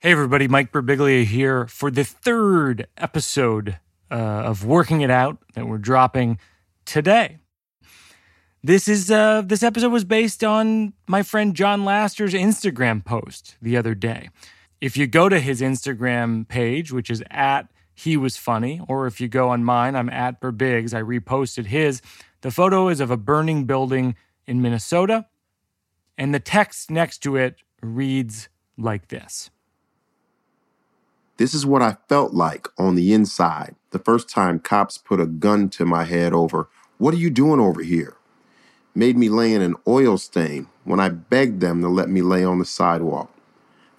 Hey, everybody, Mike Birbiglia here for the third episode uh, of Working It Out that we're dropping today. This is uh, this episode was based on my friend Jon Laster's Instagram post the other day. If you go to his Instagram page, which is at he was funny, or if you go on mine, I'm at Birbigs. I reposted his. The photo is of a burning building in Minnesota, and the text next to it reads like this. This is what I felt like on the inside the first time cops put a gun to my head over, What are you doing over here? Made me lay in an oil stain when I begged them to let me lay on the sidewalk.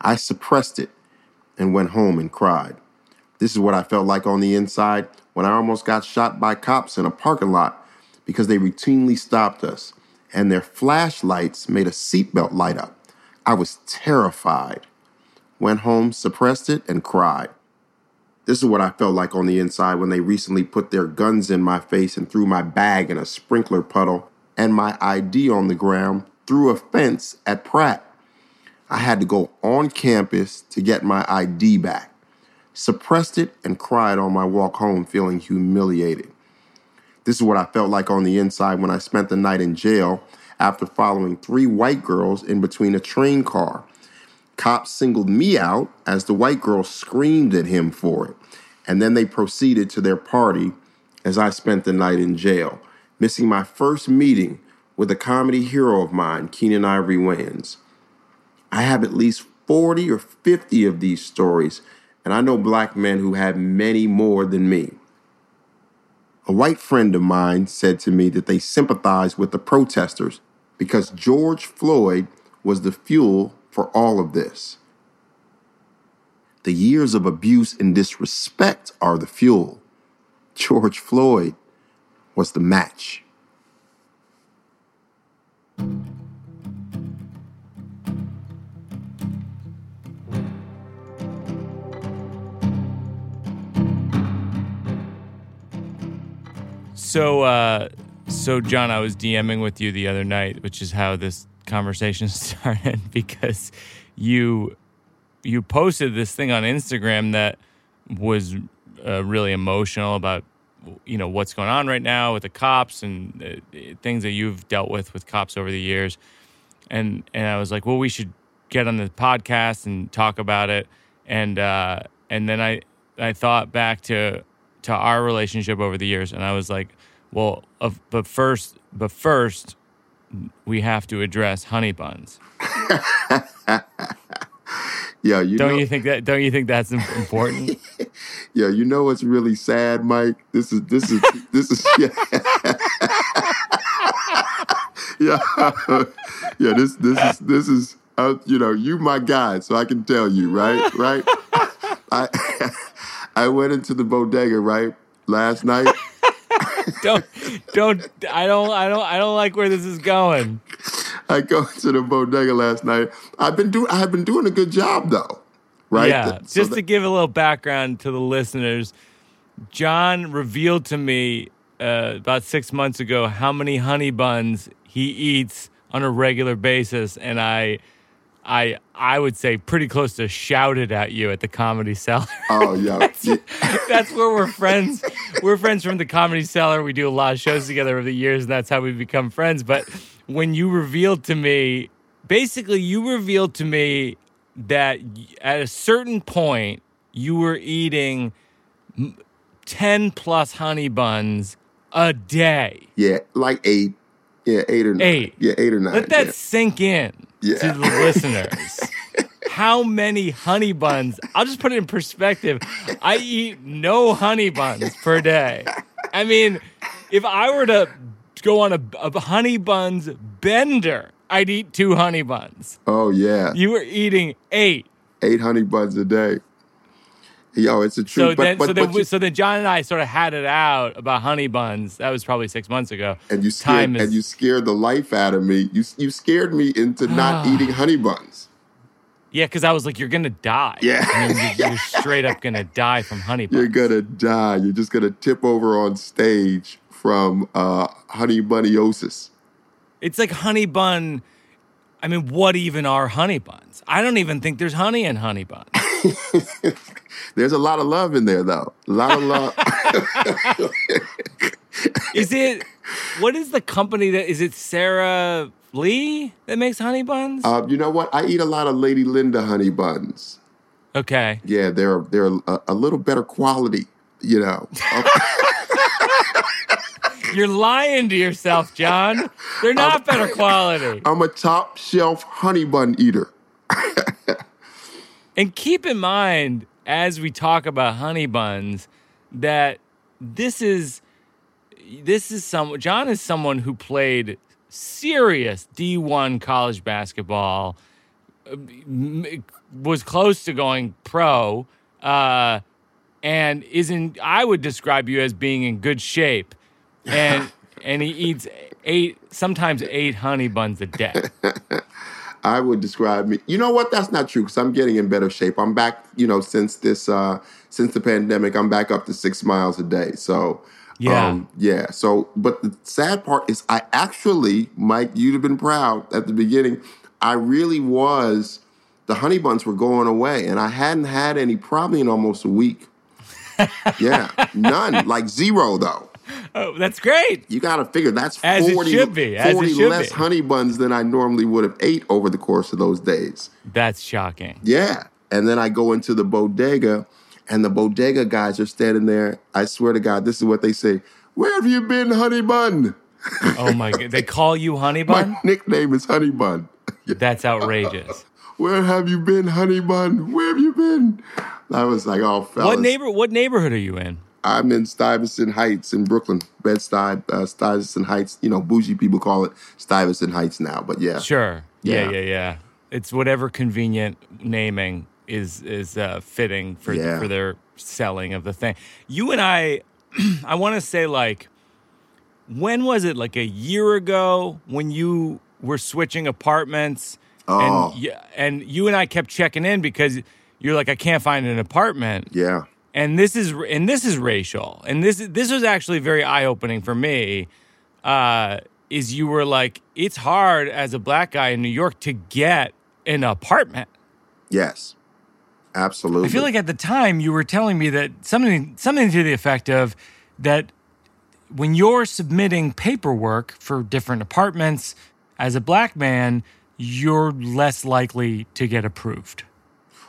I suppressed it and went home and cried. This is what I felt like on the inside when I almost got shot by cops in a parking lot because they routinely stopped us and their flashlights made a seatbelt light up. I was terrified went home, suppressed it, and cried. This is what I felt like on the inside when they recently put their guns in my face and threw my bag in a sprinkler puddle and my ID on the ground through a fence at Pratt. I had to go on campus to get my ID back. Suppressed it and cried on my walk home, feeling humiliated. This is what I felt like on the inside when I spent the night in jail after following three white girls in between a train car Cops singled me out as the white girl screamed at him for it. And then they proceeded to their party as I spent the night in jail, missing my first meeting with a comedy hero of mine, Keenen Ivory Wayans. I have at least 40 or 50 of these stories, and I know black men who have many more than me. A white friend of mine said to me that they sympathized with the protesters because George Floyd was the fuel for all of this. The years of abuse and disrespect are the fuel. George Floyd was the match. So, uh, so Jon, I was DMing with you the other night, which is how this conversation started because you you posted this thing on Instagram that was uh, really emotional about you know what's going on right now with the cops and uh, things that you've dealt with with cops over the years. And and I was like well we should get on the podcast and talk about it. And uh, and then I I thought back to to our relationship over the years and I was like well but first but first we have to address honey buns. yeah, you don't know, you think that? Don't you think that's important? yeah, you know what's really sad, Mike. This is this is this is yeah, yeah, yeah. This this is this is uh, you know you my guy, so I can tell you right, right. I I went into the bodega right last night. Don't don't I don't I don't I don't like where this is going. I go to the bodega last night. I've been doing I've been doing a good job though. Right? Yeah. So just that- to give a little background to the listeners, Jon revealed to me uh, about six months ago how many honey buns he eats on a regular basis, and I I I would say pretty close to shouted at you at the comedy cellar. Oh yeah. that's, that's, where we're friends. We're friends from the comedy cellar. We do a lot of shows together over the years, and that's how we become friends. But when you revealed to me, basically you revealed to me that at a certain point you were eating 10 plus honey buns a day. Yeah, like eight. Yeah, eight or nine. Eight. Yeah, eight or nine. Let that yeah. sink in yeah. to the listeners. How many honey buns? I'll just put it in perspective. I eat no honey buns per day. I mean, if I were to go on a, a honey buns bender, I'd eat two honey buns. Oh, yeah. You were eating eight. Eight honey buns a day. Yo, it's a true. So but, then, but, so, but then, you, so then, Jon and I sort of had it out about honey buns. That was probably six months ago. And you scared, is, and you scared the life out of me. You you scared me into not eating honey buns. Yeah, because I was like, "You're gonna die." Yeah, I mean, you're, you're, straight up gonna die from honey buns. You're gonna die. You're just gonna tip over on stage from uh, honey buniosis. It's like honey bun I mean, what even are honey buns? I don't even think there's honey in honey buns. There's a lot of love in there, though. A lot of love. Is it? What is the company that is it? Sara Lee that makes honey buns? uh, you know what? I eat a lot of Lady Linda honey buns. okay. Yeah, they're they're a, a little better quality. You know. You're lying to yourself, Jon. They're not better quality. I'm a top shelf honey bun eater. And keep in mind, as we talk about honey buns, that this is this is some Jon is someone who played serious D1 college basketball, uh, was close to going pro, uh, and is in. I would describe you as being in good shape, and and he eats eight, sometimes eight honey buns a day. I would describe me. You know what? That's not true because I'm getting in better shape. I'm back. You know, since this uh since the pandemic, I'm back up to six miles a day. So Yeah. yeah. So, but the sad part is, I actually, Mike, you'd have been proud at the beginning. I really was. The honey buns were going away, and I hadn't had any probably in almost a week. Yeah, none, like zero though. Oh, that's great. You got to figure that's As it 40, should be, as it 40 should less be. honey buns than I normally would have ate over the course of those days. That's shocking. Yeah. And then I go into the bodega, and the bodega guys are standing there. I swear to God, this is what they say Where have you been, honey bun? Oh my god, they call you honey bun? My nickname is Honey Bun. That's outrageous. Where have you been, Honey Bun? Where have you been? I was like, oh, fellas. What neighbor? What neighborhood are you in? I'm in Stuyvesant Heights in Brooklyn. Bed-Stuy, uh, Stuyvesant Heights. You know, bougie people call it Stuyvesant Heights now, but yeah. Sure. Yeah, Yeah. yeah, yeah. It's whatever convenient naming is is uh, fitting for Yeah. for their selling of the thing. You and I, I want to say like, when was it? Like a year ago when you were switching apartments, Oh. and y- and you and I kept checking in because you're like, I can't find an apartment. Yeah. and this is and this is racial and this this was actually very eye-opening for me uh is you were like it's hard as a black guy in new york to get an apartment Yes. Absolutely. i feel like at the time you were telling me that something something to the effect of that when you're submitting paperwork for different apartments as a black man you're less likely to get approved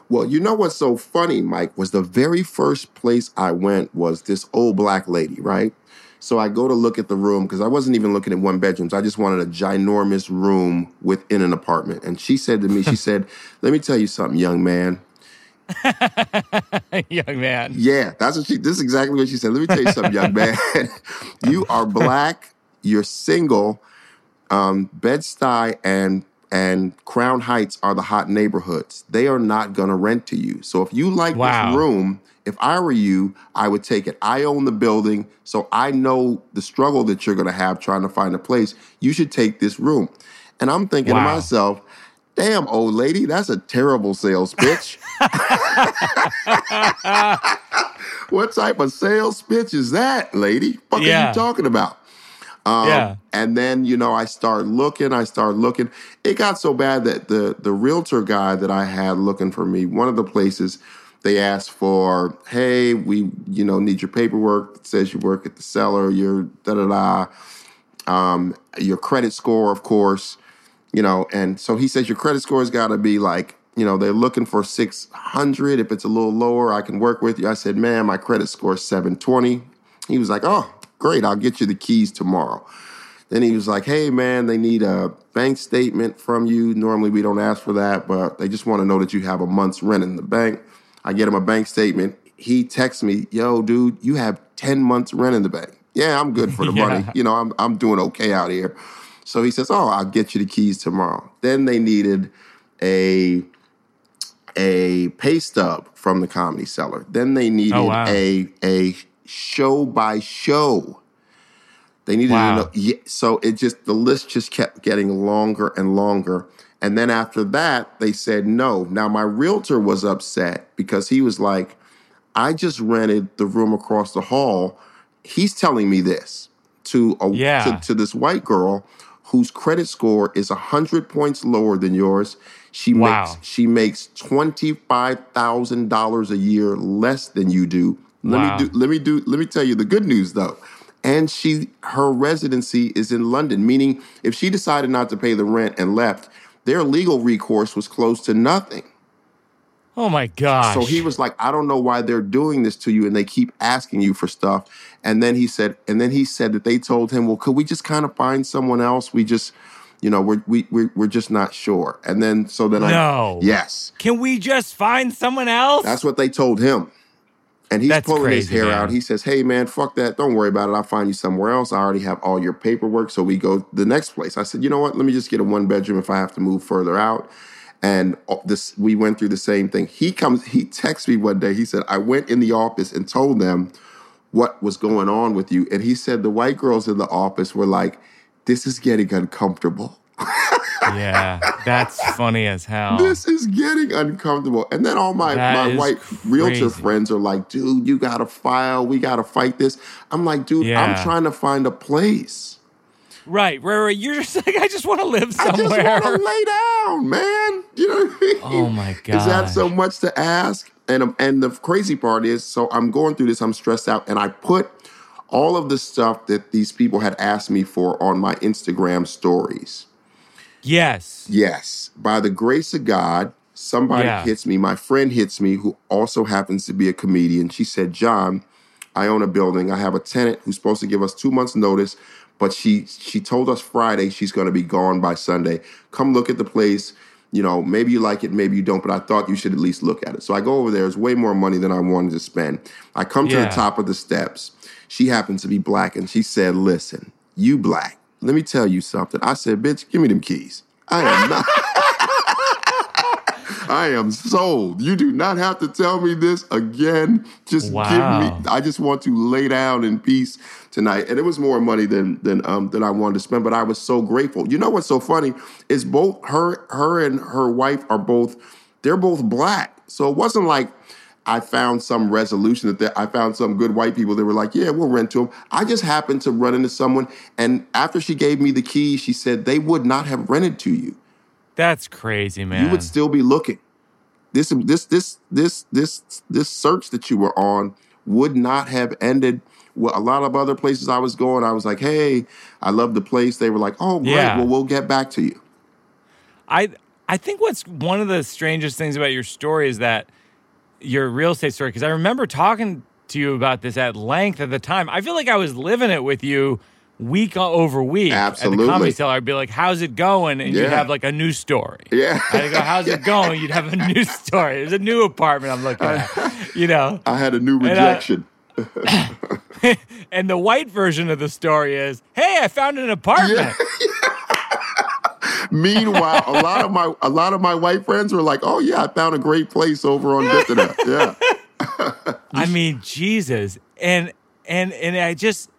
Well, you know what's so funny, Mike, was the very first place I went was this old black lady, right? So I go to look at the room because I wasn't even looking at one bedrooms. I just wanted a ginormous room within an apartment. And she said to me, she said, Let me tell you something, young man. young man Yeah, that's what she this is exactly what she said. Let me tell you something, young man. you are black, you're single, um, Bed-Stuy and and Crown Heights are the hot neighborhoods. They are not gonna rent to you. So if you like Wow. this room, if I were you, I would take it. I own the building, so I know the struggle that you're gonna have trying to find a place. You should take this room. And I'm thinking to myself, damn, old lady, that's a terrible sales pitch. what type of sales pitch is that, lady? What are you talking about? Um, Yeah. And then you know, I start looking. I start looking. It got so bad that the the realtor guy that I had looking for me, one of the places, they asked for, hey, we you know need your paperwork. It says you work at the Cellar. Your da da da. Um, your credit score, of course. You know, and so he says your credit score has got to be like, you know, they're looking for 600. If it's a little lower, I can work with you. I said, man, my credit score is 720. He was like, oh, great. I'll get you the keys tomorrow. Then he was like, hey, man, they need a bank statement from you. Normally we don't ask for that, but they just want to know that you have a month's rent in the bank. I get him a bank statement. He texts me, yo, dude, you have 10 months rent in the bank. Yeah, I'm good for the money. You know, I'm, I'm doing okay out here. So he says, oh, I'll get you the keys tomorrow. Then they needed a a pay stub from the Comedy Cellar. Then they oh, needed Oh, wow. a a show by show. They needed Wow. to know. Yeah, so it just the list just kept getting longer and longer. And then after that, they said no. Now my realtor was upset because he was like, I just rented the room across the hall. He's telling me this to a Yeah. to, to this white girl whose credit score is 100 points lower than yours. She Wow. makes she makes $25,000 a year less than you do. Let Wow. me do let me do let me tell you the good news though. And she her residency is in London, meaning if she decided not to pay the rent and left, their legal recourse was close to nothing. Oh my gosh. So he was like, I don't know why they're doing this to you, and they keep asking you for stuff. And then he said, and then he said that they told him, well, could we just kind of find someone else? We just, you know, we're we we're, we're just not sure. And then so then No. I yes, Can we just find someone else? that's what they told him. And he's That's pulling his hair man. out. He says, "Hey man, fuck that. Don't worry about it. I'll find you somewhere else. I already have all your paperwork." So we go the next place. I said, "You know what? Let me just get a one bedroom if I have to move further out." And this, we went through the same thing. He comes, he texts me one day. He said, "I went in the office and told them what was going on with you." And he said the white girls in the office were like, "This is getting uncomfortable." Yeah, that's funny as hell. This is getting uncomfortable. And then all my, That my is white realtor friends are like, dude, you got to file. We got to fight this. I'm like, dude, Yeah. I'm trying to find a place. right, right, right. You're just like, I just want to live somewhere. I just somewhere. want to lay down, man. You know what I mean? Oh my God. Is that so much to ask? And um, and the crazy part is, so I'm going through this. I'm stressed out, and I put all of the stuff that these people had asked me for on my Instagram stories. Yes. Yes, by the grace of God, somebody Yeah. hits me. My friend hits me, who also happens to be a comedian. She said, "Jon, I own a building. I have a tenant who's supposed to give us two months' notice, but she she told us Friday she's going to be gone by Sunday. Come look at the place. You know, maybe you like it, maybe you don't, but I thought you should at least look at it. So I go over there. It's way more money than I wanted to spend. I come to the top of the steps. She happens to be black, and she said, "Listen, you black. Let me tell you something." I said, "Bitch, give me them keys. I am not." I am sold. You do not have to tell me this again. Just Wow. give me. I just want to lay down in peace tonight. And it was more money than than um than I wanted to spend, but I was so grateful. You know what's so funny is both her her and her wife are both they're both black. So it wasn't like I found some resolution that they- I found some good white people that were like, yeah, we'll rent to them. I just happened to run into someone, and after she gave me the keys, she said they would not have rented to you That's crazy, man. you would still be looking. This this this this this this search that you were on would not have ended. Well, a lot of other places I was going, I was like, "Hey, I love the place." They were like, "Oh, great. Yeah. Well, we'll get back to you." I I think what's one of the strangest things about your story is that your real estate story because I remember talking to you about this at length at the time. I feel like I was living it with you week over week Absolutely. at the comedy cellar. I'd be like, "How's it going?" and you'd have like a new story. Yeah. I'd go, "How's it going?" You'd have a new story. There's a new apartment I'm looking at. You know, I had a new uh, rejection. and the white version of the story is, "Hey, I found an apartment." Meanwhile, a lot of my a lot of my white friends were like, "Oh yeah, I found a great place over on da-da-da." Yeah. I mean, Jesus. And and and I just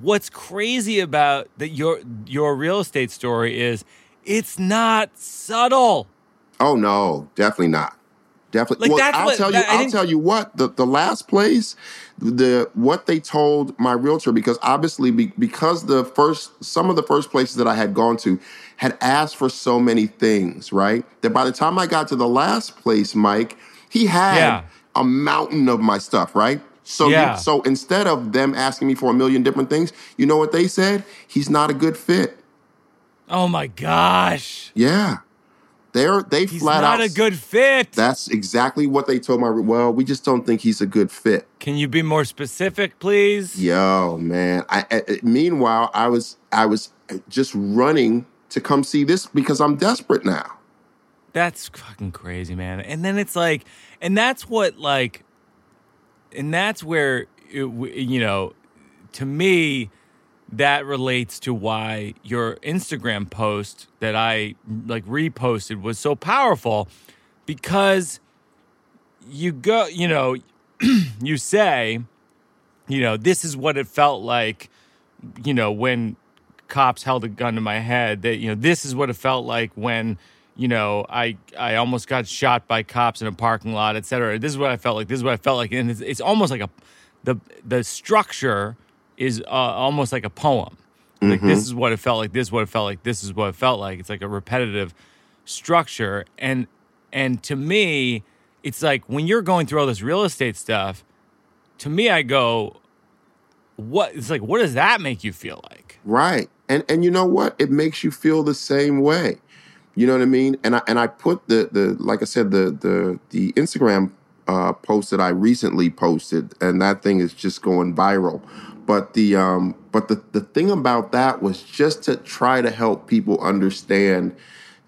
what's crazy about that your your real estate story is it's not subtle. Oh no, definitely not. Definitely. Like, well, that's I'll what- tell you. that- I I'll tell you what. The the last place, the what they told my realtor because obviously be, because the first some of the first places that I had gone to had asked for so many things, right? That by the time I got to the last place, Mike, he had Yeah. a mountain of my stuff, right? So Yeah. so instead of them asking me for a million different things, you know what they said? He's not a good fit. Oh my gosh. Yeah. They're they He's flat not out a good fit. that's exactly what they told my. Well, we just don't think he's a good fit. Can you be more specific, please? Yo, man. I, I meanwhile, I was I was just running to come see this because I'm desperate now. That's fucking crazy, man. And then it's like, and that's what like, and that's where it, you know, to me, that relates to why your Instagram post that I like reposted was so powerful, because you go, you know, you say, you know, this is what it felt like, you know, when cops held a gun to my head that you know this is what it felt like when you know i i almost got shot by cops in a parking lot et cetera this is what i felt like this is what i felt like and it's, it's almost like a the the structure is uh, almost like a poem Like Mm-hmm. this is what it felt like. This is what it felt like. This is what it felt like. It's like a repetitive structure, and and to me, it's like when you're going through all this real estate stuff. To me, I go, what? It's like, what does that make you feel like? Right. And and you know what? It makes you feel the same way. You know what I mean? And I and I put the the like I said the the the Instagram uh, post that I recently posted, and that thing is just going viral. But the um but the the thing about that was just to try to help people understand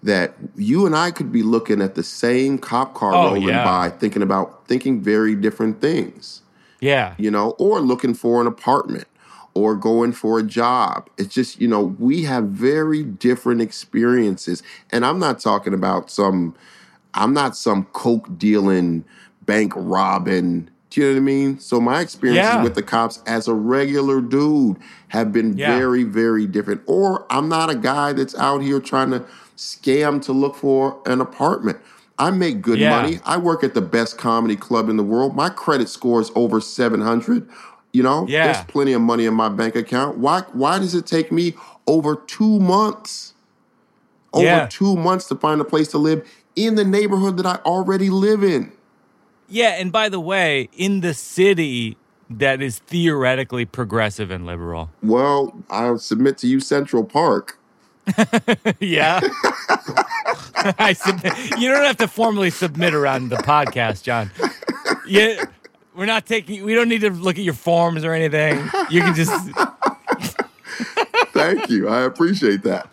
that you and I could be looking at the same cop car Oh, rolling yeah. by, thinking about thinking very different things Yeah, you know, or looking for an apartment or going for a job. It's just, you know, we have very different experiences. And I'm not talking about some, I'm not some coke dealing, bank robbing. Do you know what I mean? So my experiences Yeah. with the cops as a regular dude have been Yeah. very, very different. Or I'm not a guy that's out here trying to scam to look for an apartment. I make good Yeah. money. I work at the best comedy club in the world. My credit score is over 700. You know, Yeah. there's plenty of money in my bank account. Why why does it take me over 2 months? Over Yeah. 2 months to find a place to live in the neighborhood that I already live in. yeah. And by the way, in the city that is theoretically progressive and liberal. Well, I'll submit to you Central Park. Yeah. I submit. You don't have to formally submit around the podcast, Jon. Yeah, we're not taking. We don't need to look at your forms or anything. You can just. Thank you. I appreciate that.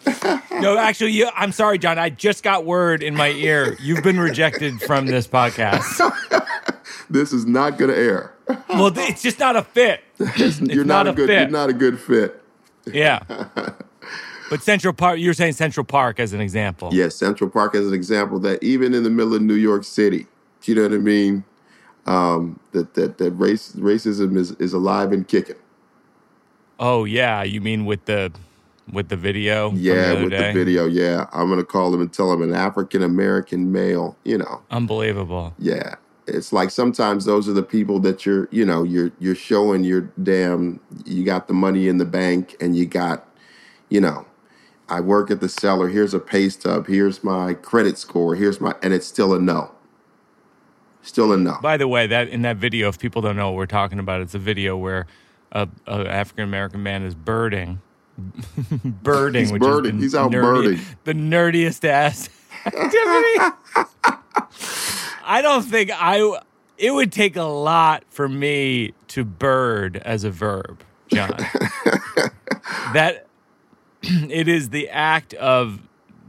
No, actually, you, I'm sorry, Jon. I just got word in my ear. You've been rejected from this podcast. this is not going to air. Well, it's just not a fit. you're not not, a good fit. you're not a good fit. Yeah. But Central Park, you're saying Central Park as an example. Yes, Central Park as an example that even in the middle of New York City, do you know what I mean? Um, that that that race racism is is alive and kicking. Oh yeah, you mean with the with the video? from the Yeah, with day? the video. Yeah, I'm gonna call him and tell him an African American male. You know, Unbelievable. yeah. It's like sometimes those are the people that you're, you know, you're you're showing your damn. You got the money in the bank, and you got, you know, I work at the Cellar. Here's a pay stub. Here's my credit score. Here's my, and it's still a no. Still a no. By the way, that in that video, if people don't know what we're talking about, it's a video where a, a African American man is birding, birding, He's birding. He's out nerdy- birding. the nerdiest ass. I don't think I. It would take a lot for me to bird as a verb, Jon. that it is the act of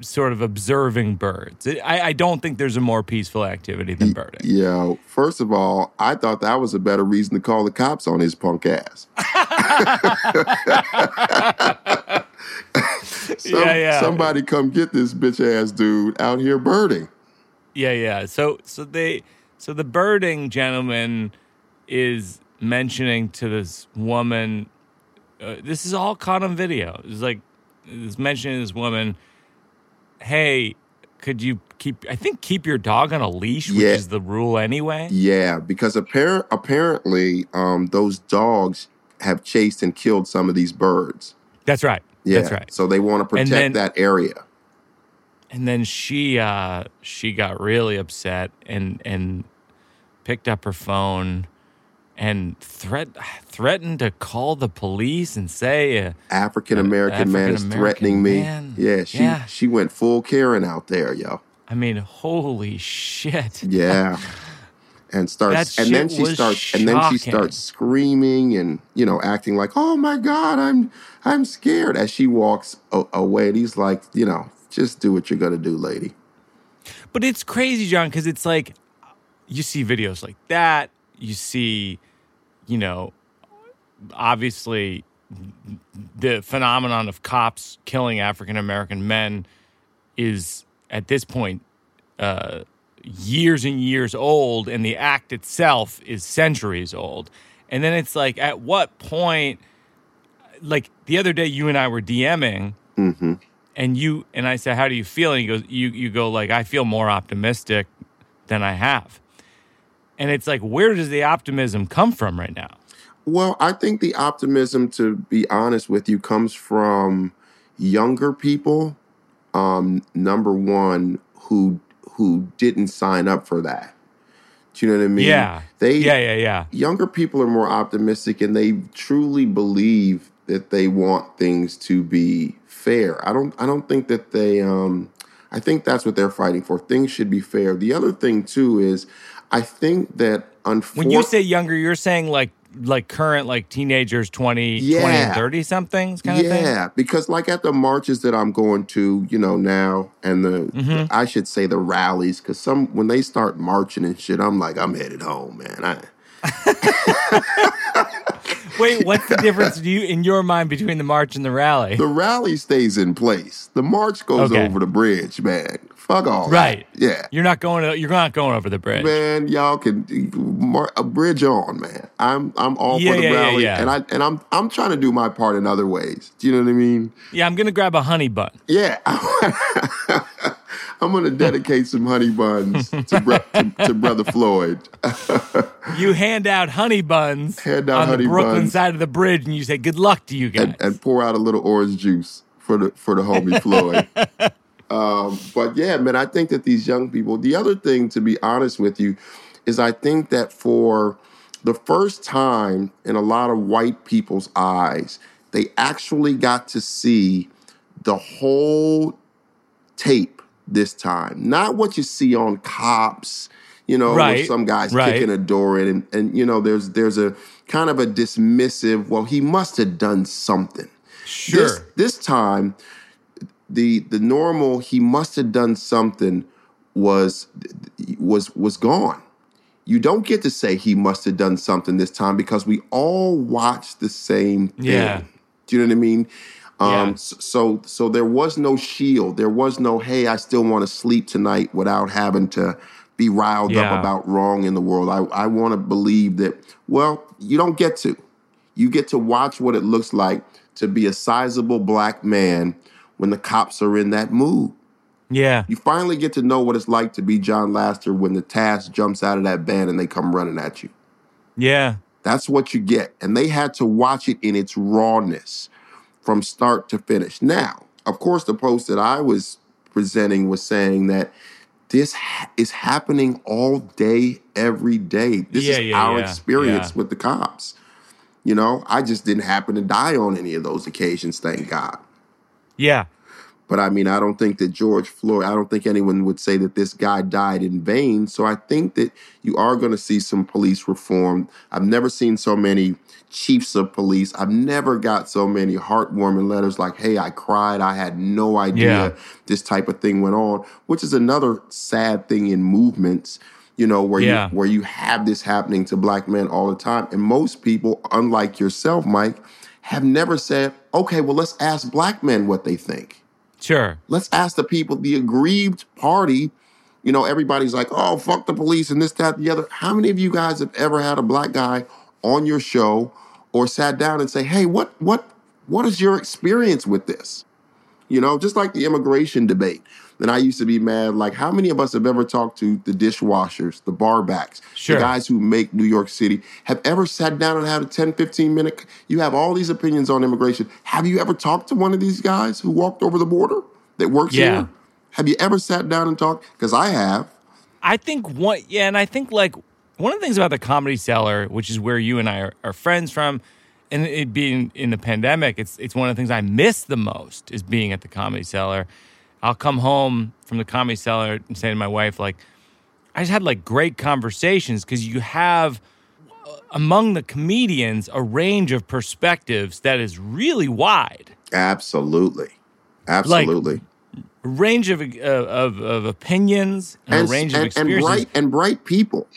sort of observing birds. I, I don't think there's a more peaceful activity than birding. Yeah. First of all, I thought that was a better reason to call the cops on his punk ass. Some- Yeah, yeah. Somebody come get this bitch ass dude out here birding. Yeah, yeah. So so they so the birding gentleman is mentioning to this woman uh, this is all caught on video. It's like is mentioning this woman, "Hey, could you keep I think keep your dog on a leash, which Yeah. is the rule anyway." Yeah, because appar- apparently um, those dogs have chased and killed some of these birds. That's right. Yeah. That's right. So they want to protect then- that area. And then she uh she got really upset and and picked up her phone and threat threatened to call the police and say uh, African American man is threatening me. man. Yeah, she Yeah. she went full Karen out there, yo. I mean, holy shit. Yeah. And starts and then she starts and then she starts screaming and you know acting like, "Oh my god, I'm I'm scared." As she walks a- away, and he's like, you know, just do what you're going to do, lady. But it's crazy, Jon, because it's like you see videos like that. You see, you know, obviously the phenomenon of cops killing African American men is at this point uh, years and years old, and the act itself is centuries old. And then it's like, at what point? Like the other day, you and I were DMing, Mm-hmm. and you and I said, "How do you feel?" And he goes, "You you go like I feel more optimistic than I have." And it's like, where does the optimism come from right now? Well, I think the optimism, to be honest with you, comes from younger people. Um, number one, who who didn't sign up for that. Do you know what I mean? Yeah. They Yeah, yeah, yeah. younger people are more optimistic and they truly believe that they want things to be fair. I don't I don't think that they um I think that's what they're fighting for. Things should be fair. The other thing too is I think that When you say younger, you're saying like like current like teenagers 20, 20 and Yeah. 30 somethings kind of thing? yeah, because like at the marches that I'm going to, you know, now and the, Mm-hmm. I should say the rallies, because some when they start marching and shit, I'm like, I'm headed home, man. I Wait, what's the difference do you in your mind between the march and the rally? the rally stays in place. The march goes Okay. over the bridge, man. Fuck all that. Right. Yeah. You're not going you're not going over the bridge. Man, y'all can mar- a bridge on, man. I'm I'm all Yeah, for the yeah, rally, yeah. and I and I'm I'm trying to do my part in other ways. Do you know what I mean? Yeah, I'm gonna grab a honey bun. Yeah, I'm gonna dedicate some honey buns to, bro- to, to brother Floyd. You hand out honey buns Hand out on honey the Brooklyn buns. side of the bridge, and you say, "Good luck to you guys." and, and pour out a little orange juice for the for the homie Floyd. um, but yeah, man, I think that these young people. The other thing, to be honest with you, is I think that for the first time in a lot of white people's eyes, they actually got to see the whole tape this time, not what you see on cops. You know, Right, some guys right. kicking a door in, and, and you know, there's there's a kind of a dismissive. Well, he must have done something. sure. This, this time, the the normal he must have done something was was was gone. You don't get to say he must have done something this time because we all watched the same thing. Yeah. Do you know what I mean? Um, Yeah. So so there was no shield. There was no hey, I still want to sleep tonight without having to be riled Yeah. up about wrong in the world. I, I want to believe that, well, you don't get to. You get to watch what it looks like to be a sizable black man when the cops are in that mood. yeah. You finally get to know what it's like to be Jon Laster when the task jumps out of that van and they come running at you. Yeah. That's what you get. And they had to watch it in its rawness from start to finish. Now, of course, the post that I was presenting was saying that this ha- is happening all day, every day. This Yeah, is yeah, our yeah, experience with the cops. You know, I just didn't happen to die on any of those occasions, thank God. Yeah. But I mean, I don't think that George Floyd, I don't think anyone would say that this guy died in vain. So I think that you are going to see some police reform. I've never seen so many chiefs of police. I've never got so many heartwarming letters like, hey, I cried. I had no idea Yeah. this type of thing went on, which is another sad thing in movements. You know where Yeah. you where you have this happening to black men all the time, and most people, unlike yourself, Mike, have never said, "Okay, well, let's ask black men what they think." Sure. Let's ask the people, the aggrieved party. You know, everybody's like, oh, fuck the police and this, that, the other. How many of you guys have ever had a black guy on your show or sat down and say, hey, what, what, what is your experience with this? You know, just like the immigration debate. Then I used to be mad. Like, how many of us have ever talked to the dishwashers, the barbacks, Sure. the guys who make New York City, have ever sat down and had a 10, 15 minute? You have all these opinions on immigration. Have you ever talked to one of these guys who walked over the border that works Yeah. here? Have you ever sat down and talked? Because I have. I think one, yeah, and I think like one of the things about the Comedy Cellar, which is where you and I are, are friends from, and it being in the pandemic, it's it's one of the things I miss the most is being at the Comedy Cellar. I'll come home from the Comedy Cellar and say to my wife, like, I just had like great conversations because you have uh, among the comedians a range of perspectives that is really wide. Absolutely. Absolutely. A range of, uh, of, of opinions and, a range of and, and experiences. bright and bright people.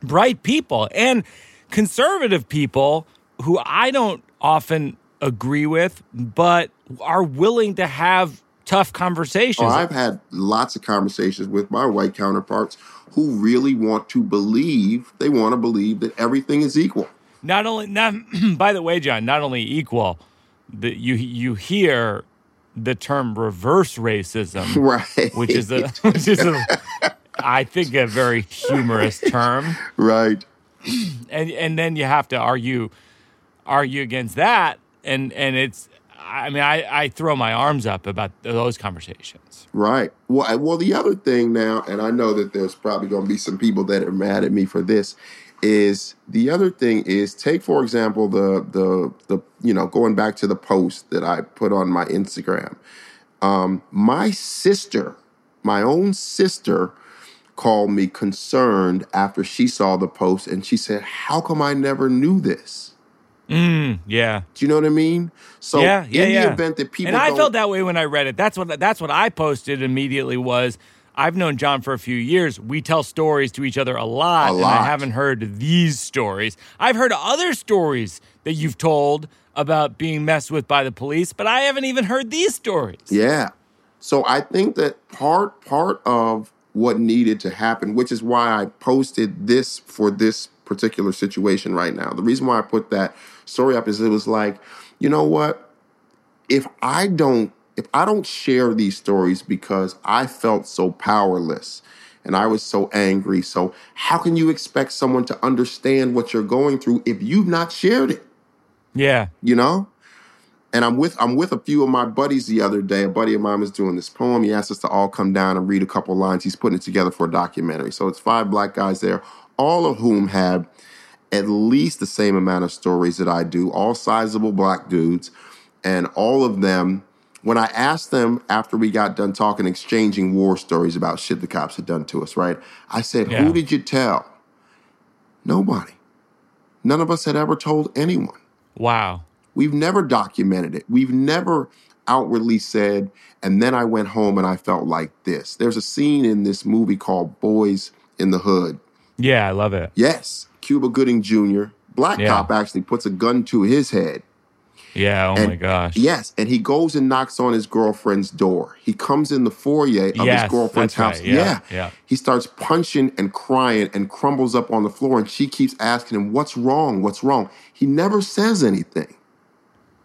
bright people and conservative people who I don't often agree with, but are willing to have tough Oh, conversations. I've had lots of conversations with my white counterparts who really want to believe, they want to believe that everything is equal. not only, not by the way, Jon, not only equal, that you you hear the term reverse racism, Right. which is a which is a I think a very humorous term. right. and and then you have to argue argue against that, and and it's. I mean, I, I throw my arms up about those conversations. Right. Well, well, the other thing now, and I know that there's probably going to be some people that are mad at me for this, is the other thing is take for example the the the you know going back to the post that I put on my Instagram. Um, my sister, my own sister, called me concerned after she saw the post, and she said, "How come I never knew this?" Mm, yeah. Do you know what I mean? So yeah, yeah, in yeah. the event that people and I felt that way when I read it. That's what that's what I posted immediately was. I've known Jon for a few years. We tell stories to each other a lot, A and I haven't heard these stories. I've heard other stories that you've told about being messed with by the police, but I haven't even heard these stories. Yeah. So I think that part part of what needed to happen, which is why I posted this for this particular situation right now. The reason why I put that story up is it was like, you know what? If I don't if I don't share these stories because I felt so powerless and I was so angry, so how can you expect someone to understand what you're going through if you've not shared it? Yeah. you know and i'm with i'm with a few of my buddies the other day a buddy of mine was doing this poem he asked us to all come down and read a couple lines he's putting it together for a documentary so it's five black guys there all of whom have at least the same amount of stories that i do all sizable black dudes and all of them when i asked them after we got done talking exchanging war stories about shit the cops had done to us right i said Yeah. who did you tell nobody none of us had ever told anyone Wow. We've never documented it. We've never outwardly said, and then I went home and I felt like this. There's a scene in this movie called Boyz n the Hood. Yeah, I love it. Yes, Cuba Gooding Jr., black Yeah. cop actually puts a gun to his head. Yeah. Oh And- my gosh. Yes, and he goes and knocks on his girlfriend's door. He comes in the foyer of Yes, his girlfriend's house. right. Yeah, yeah. He starts punching and crying and crumbles up on the floor, and she keeps asking him, What's wrong? What's wrong? He never says anything.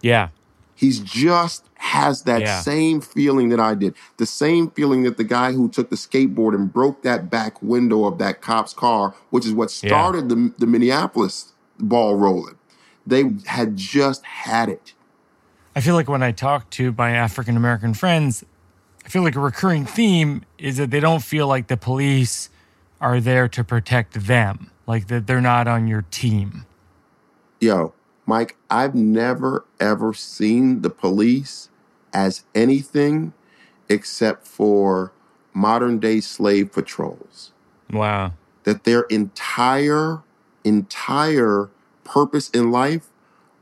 Yeah. He's just has that Yeah. same feeling that I did. The same feeling that the guy who took the skateboard and broke that back window of that cop's car, which is what Yeah. started the, the Minneapolis ball rolling. They had just had it. I feel like when I talk to my African American friends, I feel like a recurring theme is that they don't feel like the police are there to protect them, like that they're not on your team. Yo, Mike, I've never ever seen the police as anything except for modern day slave patrols. Wow. that their entire entire purpose in life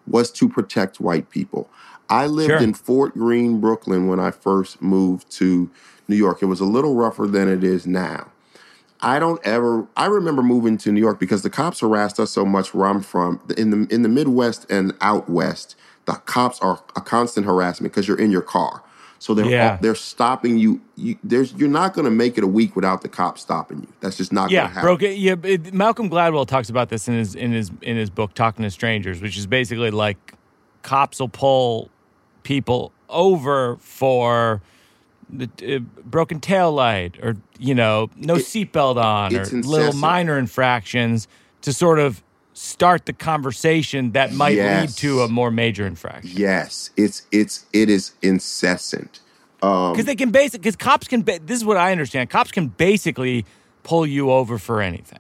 was to protect white people. I lived Sure. in Fort Greene, Brooklyn when I first moved to New York. It was a little rougher than it is now. I don't ever I remember moving to New York because the cops harassed us so much where I'm from. In the in the Midwest and out west, the cops are a constant harassment because you're in your car. So they're Yeah. they're stopping you. you there's you're not going to make it a week without the cops stopping you. That's just not going to Yeah, happen. Yeah, it, Malcolm Gladwell talks about this in his in his in his book Talking to Strangers, which is basically like cops will pull people over for the uh, broken tail light or you know no seatbelt on or it's little minor infractions to sort of start the conversation that might lead to a more major infraction. Yes, it's it's it is incessant. Um, Because they can basic because cops can. Ba- this is what I understand. Cops can basically pull you over for anything.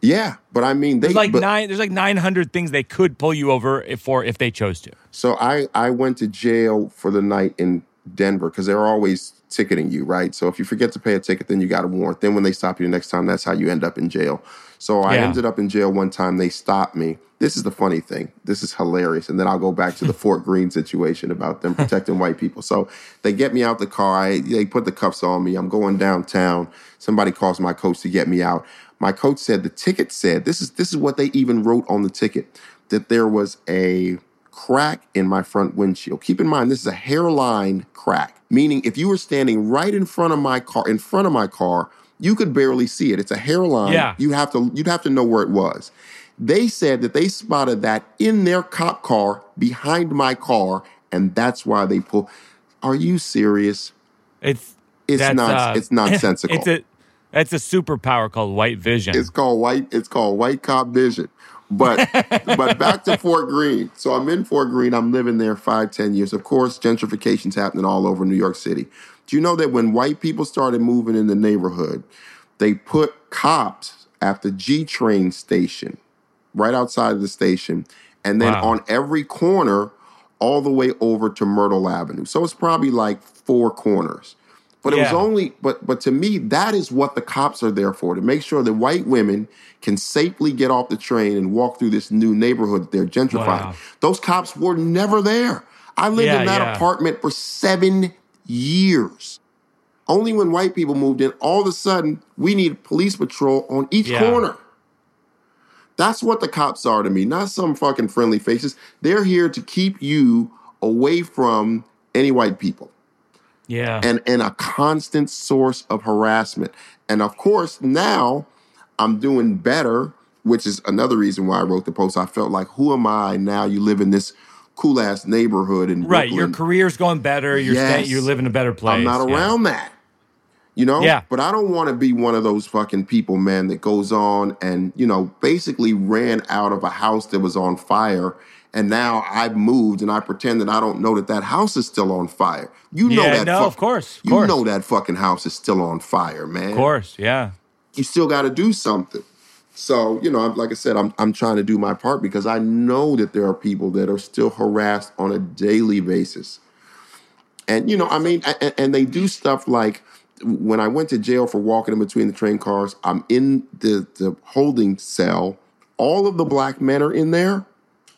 yeah, but I mean they There's like but- nine. There's like nine hundred things they could pull you over if, for if they chose to. So I I went to jail for the night in Denver because they're always ticketing you, right? So if you forget to pay a ticket, then you got a warrant. Then when they stop you the next time, that's how you end up in jail. So I Yeah. ended up in jail one time. They stopped me. This is the funny thing. This is hilarious. And then I'll go back to the Fort Greene situation about them protecting white people. So they get me out the car. I, they put the cuffs on me. I'm going downtown. Somebody calls my coach to get me out. My coach said the ticket said this is this is what they even wrote on the ticket that there was a crack in my front windshield. Keep in mind, this is a hairline crack, meaning if you were standing right in front of my car, in front of my car, you could barely see it. It's a hairline. Yeah. You have to you'd have to know where it was. They said that they spotted that in their cop car behind my car, and that's why they pulled. Are you serious? It's It's nons- uh, it's nonsensical. It's a that's a superpower called white vision. It's called white. It's called white cop vision. But but back to Fort Greene. So I'm in Fort Greene. I'm living there five, ten years. Of course, gentrification's happening all over New York City. Do you know that when white people started moving in the neighborhood, they put cops at the G train station, right outside of the station, and then Wow. on every corner, all the way over to Myrtle Avenue. So it's probably like four corners. But it was only but but to me, that is what the cops are there for, to make sure that white women can safely get off the train and walk through this new neighborhood that they're gentrifying. Wow. Those cops were never there. I lived Yeah, in that yeah. apartment for seven years. Only when white people moved in, all of a sudden, we need police patrol on each Yeah. corner. That's what the cops are to me, not some fucking friendly faces. They're here to keep you away from any white people Yeah. and, and a constant source of harassment. And of course, now I'm doing better, which is another reason why I wrote the post. I felt like, who am I now? You live in this cool ass neighborhood in right. Your career's going better. You're Yes. staying, you live in a better place. I'm not Yeah. around that. You know? Yeah. But I don't want to be one of those fucking people, man, that goes on and, you know, basically ran out of a house that was on fire. And now I've moved and I pretend that I don't know that that house is still on fire. You know Yeah, that. no, fuck- of course, of you course. know that fucking house is still on fire, man. Of course. Yeah. You still got to do something. So, you know, like I said, I'm, I'm trying to do my part because I know that there are people that are still harassed on a daily basis. And, you know, I mean, and, and they do stuff like when I went to jail for walking in between the train cars, I'm in the, the holding cell. All of the black men are in there,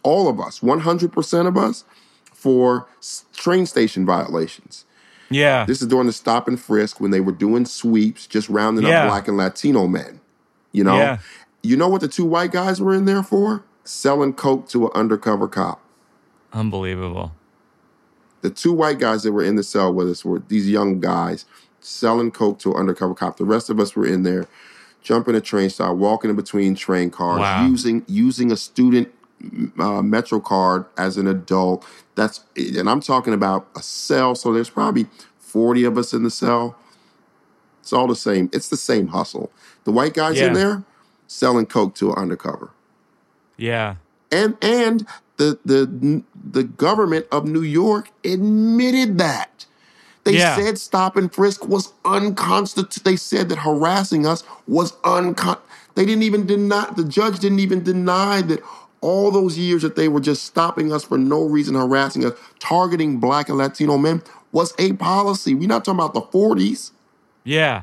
all of us, 100% of us, for train station violations. Yeah. This is during the stop and frisk when they were doing sweeps, just rounding Yeah. up black and Latino men. You know, Yeah. you know what the two white guys were in there for? Selling coke to an undercover cop. Unbelievable. The two white guys that were in the cell with us were these young guys selling coke to an undercover cop. The rest of us were in there, jumping a train stop, walking in between train cars, Wow. using using a student uh, Metro card as an adult. That's and I'm talking about a cell. So there's probably 40 of us in the cell. It's all the same. It's the same hustle. The white guys Yeah. in there selling coke to an undercover Yeah. and and the the the government of New York admitted that. They Yeah. said stop and frisk was unconstitutional. They said that harassing us was uncon. They didn't even deny. The judge didn't even deny that all those years that they were just stopping us for no reason, harassing us, targeting Black and Latino men was a policy. We're not talking about the forties. Yeah.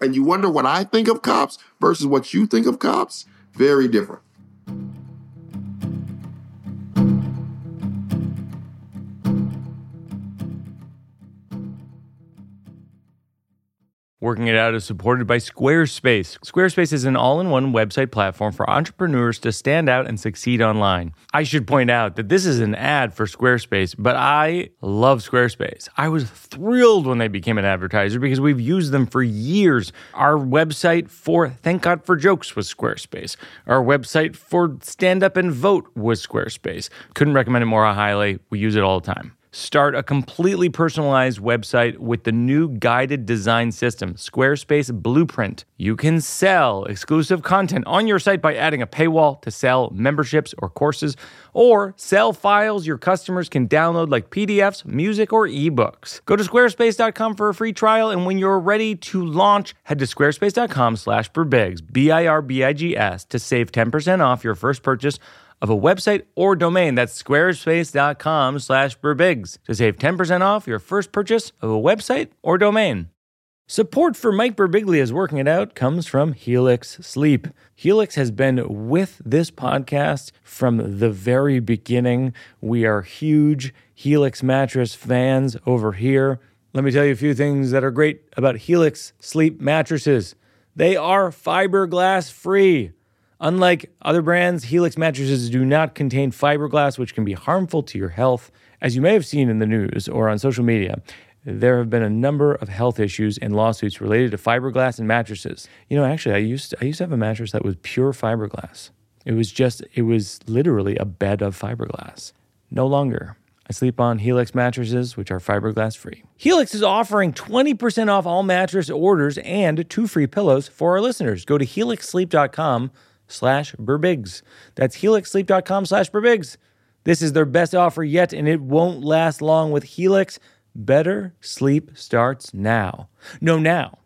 And you wonder what I think of cops versus what you think of cops. Very different. Working It Out is supported by Squarespace. Squarespace is an all in one website platform for entrepreneurs to stand out and succeed online. I should point out that this is an ad for Squarespace, but I love Squarespace. I was thrilled when they became an advertiser because we've used them for years. Our website for Thank God for Jokes was Squarespace. Our website for Stand Up and Vote was Squarespace. Couldn't recommend it more highly. We use it all the time. Start a completely personalized website with the new guided design system, Squarespace Blueprint. You can sell exclusive content on your site by adding a paywall to sell memberships or courses, or sell files your customers can download like PDFs, music, or ebooks. Go to squarespace.com for a free trial, and when you're ready to launch, head to squarespace.com slash birbigs, B-I-R-B-I-G-S, to save 10% off your first purchase of a website or domain. That's squarespace.com slash birbigs to save 10% off your first purchase of a website or domain. Support for Mike Birbiglia's Working It Out comes from Helix Sleep. Helix has been with this podcast from the very beginning. We are huge Helix mattress fans over here. Let me tell you a few things that are great about Helix Sleep mattresses. They are fiberglass free. Unlike other brands, Helix mattresses do not contain fiberglass, which can be harmful to your health. As you may have seen in the news or on social media, there have been a number of health issues and lawsuits related to fiberglass and mattresses. You know, actually, I used to, I used to have a mattress that was pure fiberglass. It was just, it was literally a bed of fiberglass. No longer. I sleep on Helix mattresses, which are fiberglass free. Helix is offering 20% off all mattress orders and two free pillows for our listeners. Go to helixsleep.com slash Birbigs. That's helixsleep.com slash Birbigs. This is their best offer yet, and it won't last long with Helix. Better sleep starts now. No, now.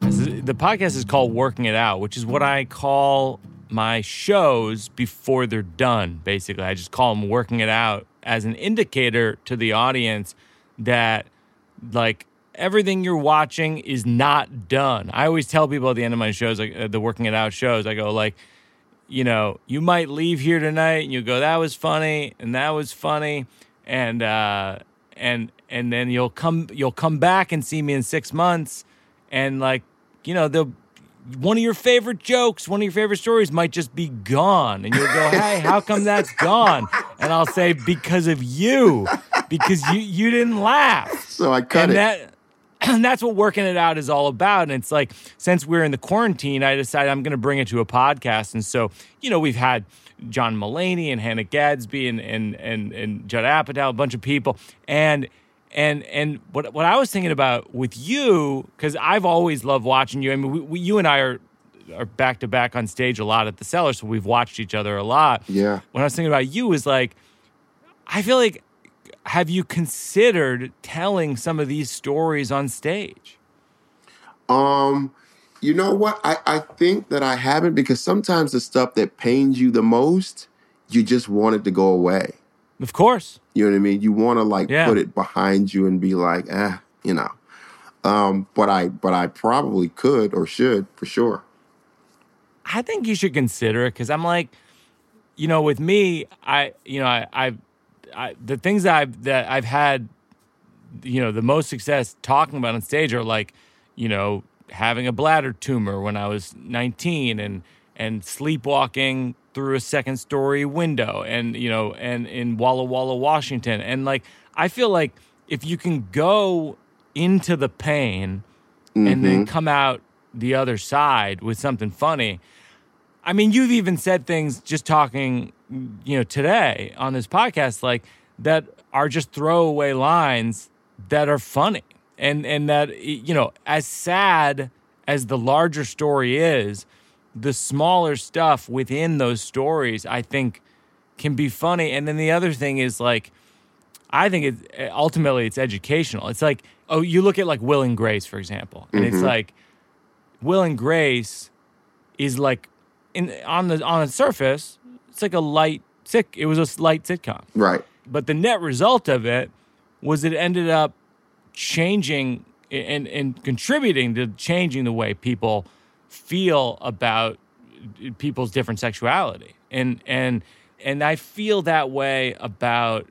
The podcast is called Working It Out, which is what I call my shows before they're done, basically. I just call them Working It Out as an indicator to the audience that, like, everything you're watching is not done. I always tell people at the end of my shows, like uh, the Working It Out shows, I go, like, you know, you might leave here tonight and you go, that was funny and that was funny. And, uh, and, and then you'll come, you'll come back and see me in six months and like, you know, the one of your favorite jokes, one of your favorite stories might just be gone. And you'll go, Hey, how come that's gone? And I'll say, Because of you. Because you you didn't laugh. So I cut and it. That, and that's what working it out is all about. And it's like, since we're in the quarantine, I decided I'm going to bring it to a podcast. And so, you know, we've had John Mulaney and Hannah Gadsby and and and, and Judd Apatow, a bunch of people, and and and what what I was thinking about with you because I've always loved watching you. I mean, we, we, you and I are are back to back on stage a lot at the cellar, so we've watched each other a lot. Yeah. When I was thinking about you, is like, I feel like, have you considered telling some of these stories on stage? Um, you know what? I, I think that I haven't because sometimes the stuff that pains you the most, you just want it to go away. Of course. You know what I mean? You want to like Yeah. put it behind you and be like, eh, you know. Um, but I but I probably could or should for sure. I think you should consider it because I'm like, you know, with me, I, you know, I, I, I the things that I've that I've had, you know, the most success talking about on stage are like, you know, having a bladder tumor when I was 19 and and sleepwalking through a second story window and you know and in Walla Walla, Washington, and like I feel like if you can go into the pain and then mm-hmm. come out the other side with something funny. I mean, you've even said things just talking, you know, today on this podcast, like that are just throwaway lines that are funny. And, and that, you know, as sad as the larger story is, the smaller stuff within those stories, I think, can be funny. And then the other thing is like, I think it eh, ultimately it's educational. It's like, oh, you look at like Will and Grace, for example, and it's mm-hmm. like Will and Grace is like in on the on the surface, it's like a light sick. It was a light sitcom, Right. but the net result of it was it ended up changing and and contributing to changing the way people feel about people's different sexuality and and and I feel that way about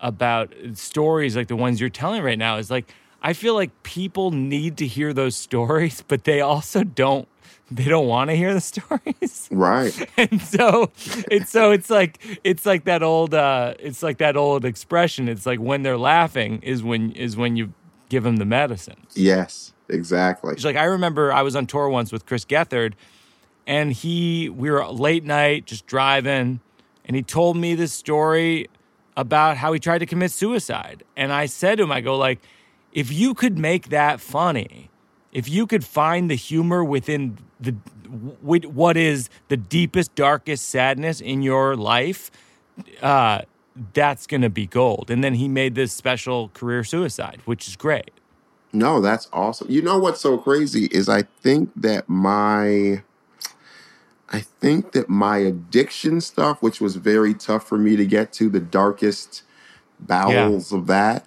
about stories like the ones you're telling right now is like I feel like people need to hear those stories but they also don't they don't want to hear the stories Right. and so it's so it's like it's like that old uh it's like that old expression it's like when they're laughing is when is when you give them the medicine Yes. Exactly. it's like I remember I was on tour once with Chris Gethard, and he we were late night just driving, and he told me this story about how he tried to commit suicide. And I said to him, I go like, if you could make that funny, if you could find the humor within the what is the deepest, darkest sadness in your life, uh, that's gonna be gold. And then he made this special career suicide, which is great. No, that's awesome. You know what's so crazy is I think that my I think that my addiction stuff, which was very tough for me to get to, the darkest bowels of that,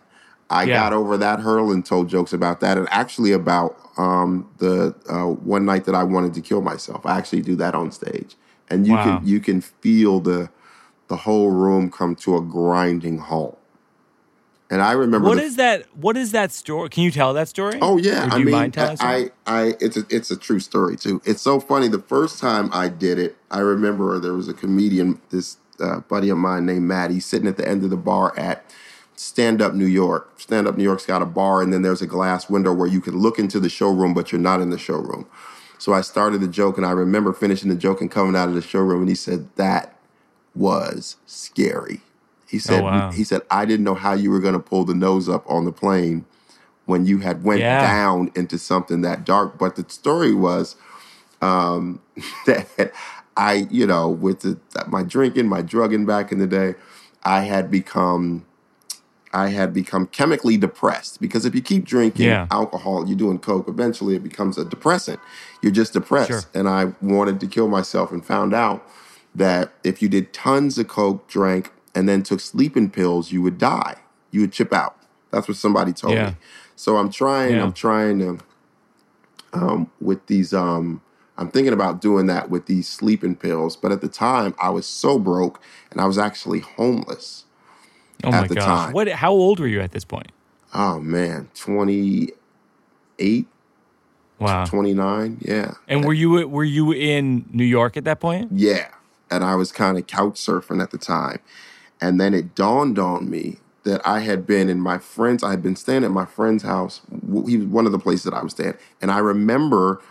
I Yeah. got over that hurdle and told jokes about that, and actually about um, the uh, one night that I wanted to kill myself. I actually do that on stage, and you Wow. can you can feel the the whole room come to a grinding halt. And I remember What the is that? What is that story? Can you tell that story? Oh yeah, I you mean, us I, I, it's a, it's a true story too. It's so funny. The first time I did it, I remember there was a comedian, this uh, buddy of mine named Matt. He's sitting at the end of the bar at Stand Up New York. Stand Up New York's got a bar, and then there's a glass window where you can look into the showroom, but you're not in the showroom. So I started the joke, and I remember finishing the joke and coming out of the showroom, and he said that was scary. He said, wow. he said, I didn't know how you were going to pull the nose up on the plane when you had went Yeah. down into something that dark. But the story was um, that I, you know, with the, my drinking, my drugging back in the day, I had become, I had become chemically depressed because if you keep drinking Yeah. alcohol, you're doing coke, eventually it becomes a depressant. You're just depressed, Sure. and I wanted to kill myself and found out that if you did tons of coke, drank, and then took sleeping pills, you would die. You would chip out. That's what somebody told Yeah. me. So I'm trying. Yeah. I'm trying to um, with these. Um, I'm thinking about doing that with these sleeping pills. But at the time, I was so broke, and I was actually homeless. Oh my gosh. time. What how old were you at this point? Oh man, 28, Wow. 29. Yeah, And were you were you in New York at that point? yeah. And I was kind of couch surfing at the time, and then it dawned on me that I had been in my friends. I had been staying at my friend's house. He was one of the places that I was staying, and I remember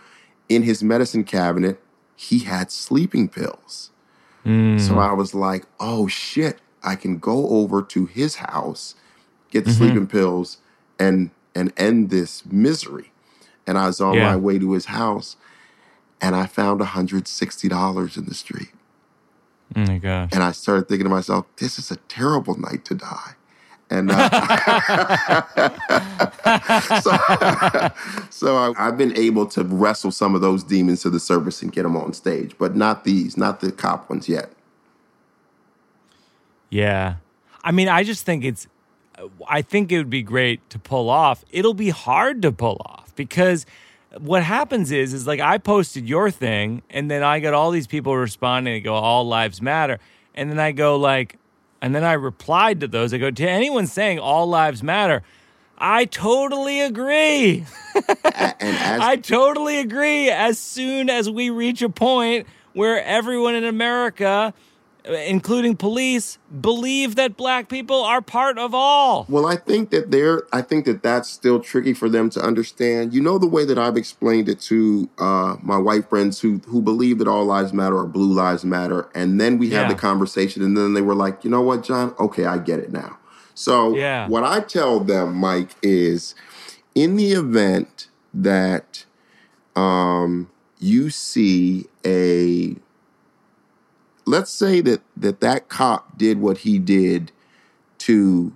in his medicine cabinet he had sleeping pills. Hmm. So I was like, oh shit, I can go over to his house, get the sleeping pills, and and end this misery. And I was on Yeah. my way to his house, and I found $160 in the street. Oh my gosh. And I started thinking to myself, this is a terrible night to die. And uh, so, so I, I've been able to wrestle some of those demons to the surface and get them on stage, but not these, not the cop ones yet. Yeah. I mean, I just think it's, I think it would be great to pull off. It'll be hard to pull off because what happens is, is like I posted your thing and then I got all these people responding and go, all lives matter. And then I go like, and then I replied to those. I go, to anyone saying all lives matter, I totally agree. And as I totally agree. As soon as we reach a point where everyone in America, including police, believe that black people are part of all. Well, I think that they're. I think that that's still tricky for them to understand. You know the way that I've explained it to uh, my white friends who who believe that all lives matter or blue lives matter, and then we had Yeah. the conversation, and then they were like, you know what, Jon? Okay, I get it now. So Yeah. what I tell them, Mike, is in the event that um, you see a let's say that that that cop did what he did to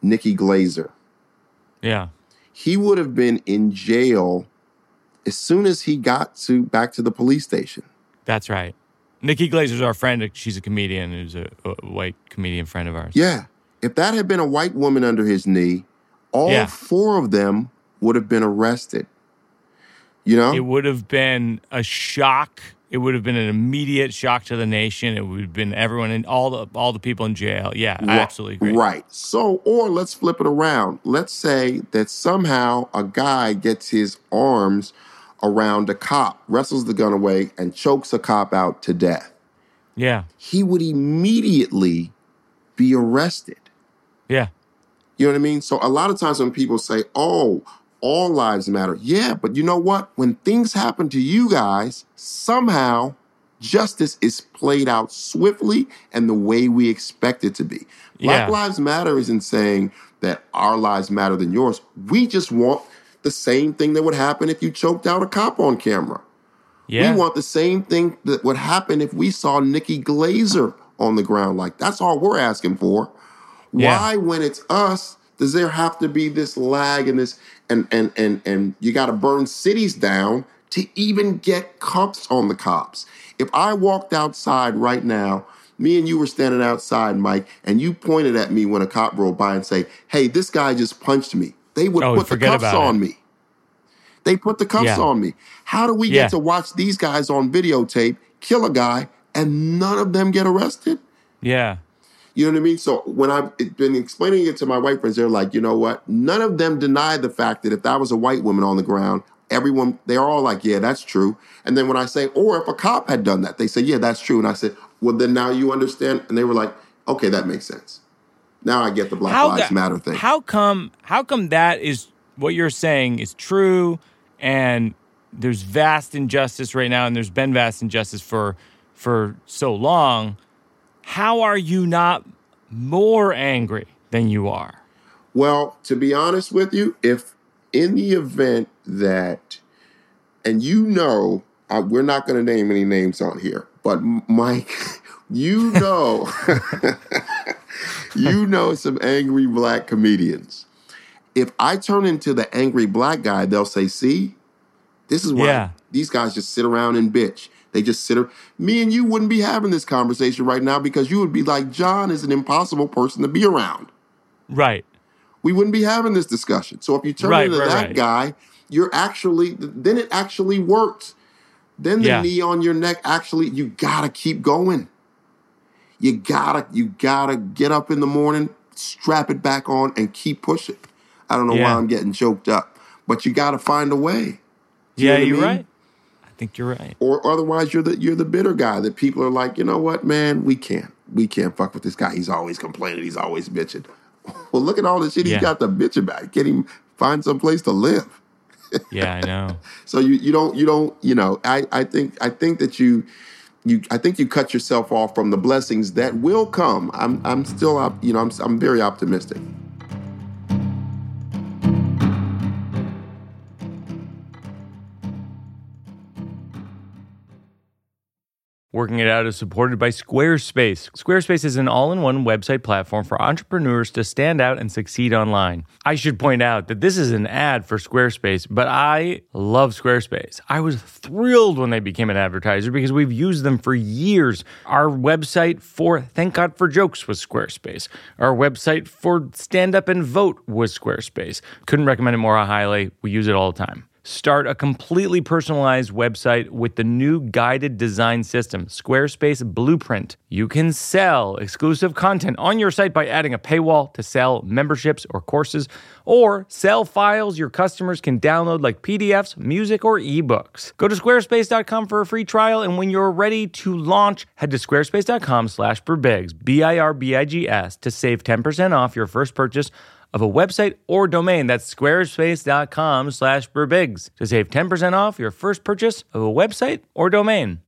Nikki Glazer. Yeah. He would have been in jail as soon as he got to back to the police station. That's right. Nikki Glazer's our friend. She's a comedian who's a, a white comedian friend of ours. Yeah. If that had been a white woman under his knee, all Yeah. four of them would have been arrested. You know? It would have been a shock. It would have been an immediate shock to the nation. It would have been everyone and all the all the people in jail. Yeah, I absolutely agree. Right. So, or let's flip it around. Let's say that somehow a guy gets his arms around a cop, wrestles the gun away, and chokes a cop out to death. Yeah. He would immediately be arrested. Yeah. You know what I mean? So, a lot of times when people say, oh, all lives matter. Yeah, but you know what? When things happen to you guys, somehow justice is played out swiftly and the way we expect it to be. Black Lives Matter isn't saying that our lives matter than yours. We just want the same thing that would happen if you choked out a cop on camera. Yeah. We want the same thing that would happen if we saw Nikki Glazer on the ground. Like, that's all we're asking for. Yeah. Why, when it's us, does there have to be this lag and this and and and and you got to burn cities down to even get cuffs on the cops? If I walked outside right now, me and you were standing outside, Mike, and you pointed at me when a cop rolled by and say, "Hey, this guy just punched me," they would Oh, put the cuffs on me. They put the cuffs Yeah. on me. How do we Yeah. get to watch these guys on videotape kill a guy and none of them get arrested? yeah. You know what I mean? So when I've been explaining it to my white friends, they're like, you know what? None of them deny the fact that if that was a white woman on the ground, everyone, they're all like, yeah, that's true. And then when I say, or if a cop had done that, they say, yeah, that's true. And I said, well, then now you understand. And they were like, okay, that makes sense. Now I get the Black Lives ga- Matter thing. How come? How come that is what you're saying is true, and there's vast injustice right now, and there's been vast injustice for for so long. How are you not more angry than you are? Well, to be honest with you, if in the event that, and you know, uh, we're not going to name any names on here, but Mike, you know, you know some angry black comedians. If I turn into the angry black guy, they'll say, "See, this is why Yeah. these guys just sit around and bitch." They just sit. ar- Me and you wouldn't be having this conversation right now because you would be like, "Jon is an impossible person to be around." Right. we wouldn't be having this discussion. So if you turn Right, into right, that right. guy, you're actually then it actually works. Then the Yeah. knee on your neck actually you gotta keep going. You gotta you gotta get up in the morning, strap it back on, and keep pushing. I don't know why I'm getting choked up, but you gotta find a way. You Yeah, know what I you're mean? right. Think you're right. Or otherwise you're the you're the bitter guy that people are like, you know what, man, we can't. We can't fuck with this guy. He's always complaining, he's always bitching. Well, look at all the shit Yeah. he's got to bitch about. Get him find some place to live. Yeah, I know. So you you don't you don't you know I I think I think that you you I think you cut yourself off from the blessings that will come. I'm I'm still op, you know I'm I'm very optimistic. Working It Out is supported by Squarespace. Squarespace is an all in one website platform for entrepreneurs to stand out and succeed online. I should point out that this is an ad for Squarespace, but I love Squarespace. I was thrilled when they became an advertiser because we've used them for years. Our website for Thank God for Jokes was Squarespace. Our website for Stand Up and Vote was Squarespace. Couldn't recommend it more highly. We use it all the time. Start a completely personalized website with the new guided design system, Squarespace Blueprint. You can sell exclusive content on your site by adding a paywall to sell memberships or courses, or sell files your customers can download like PDFs, music, or ebooks. Go to squarespace.com for a free trial, and when you're ready to launch, head to squarespace.com slash birbigs, B-I-R-B-I-G-S, to save 10% off your first purchase of a website or domain. That's squarespace.com slash birbigs to save 10% off your first purchase of a website or domain.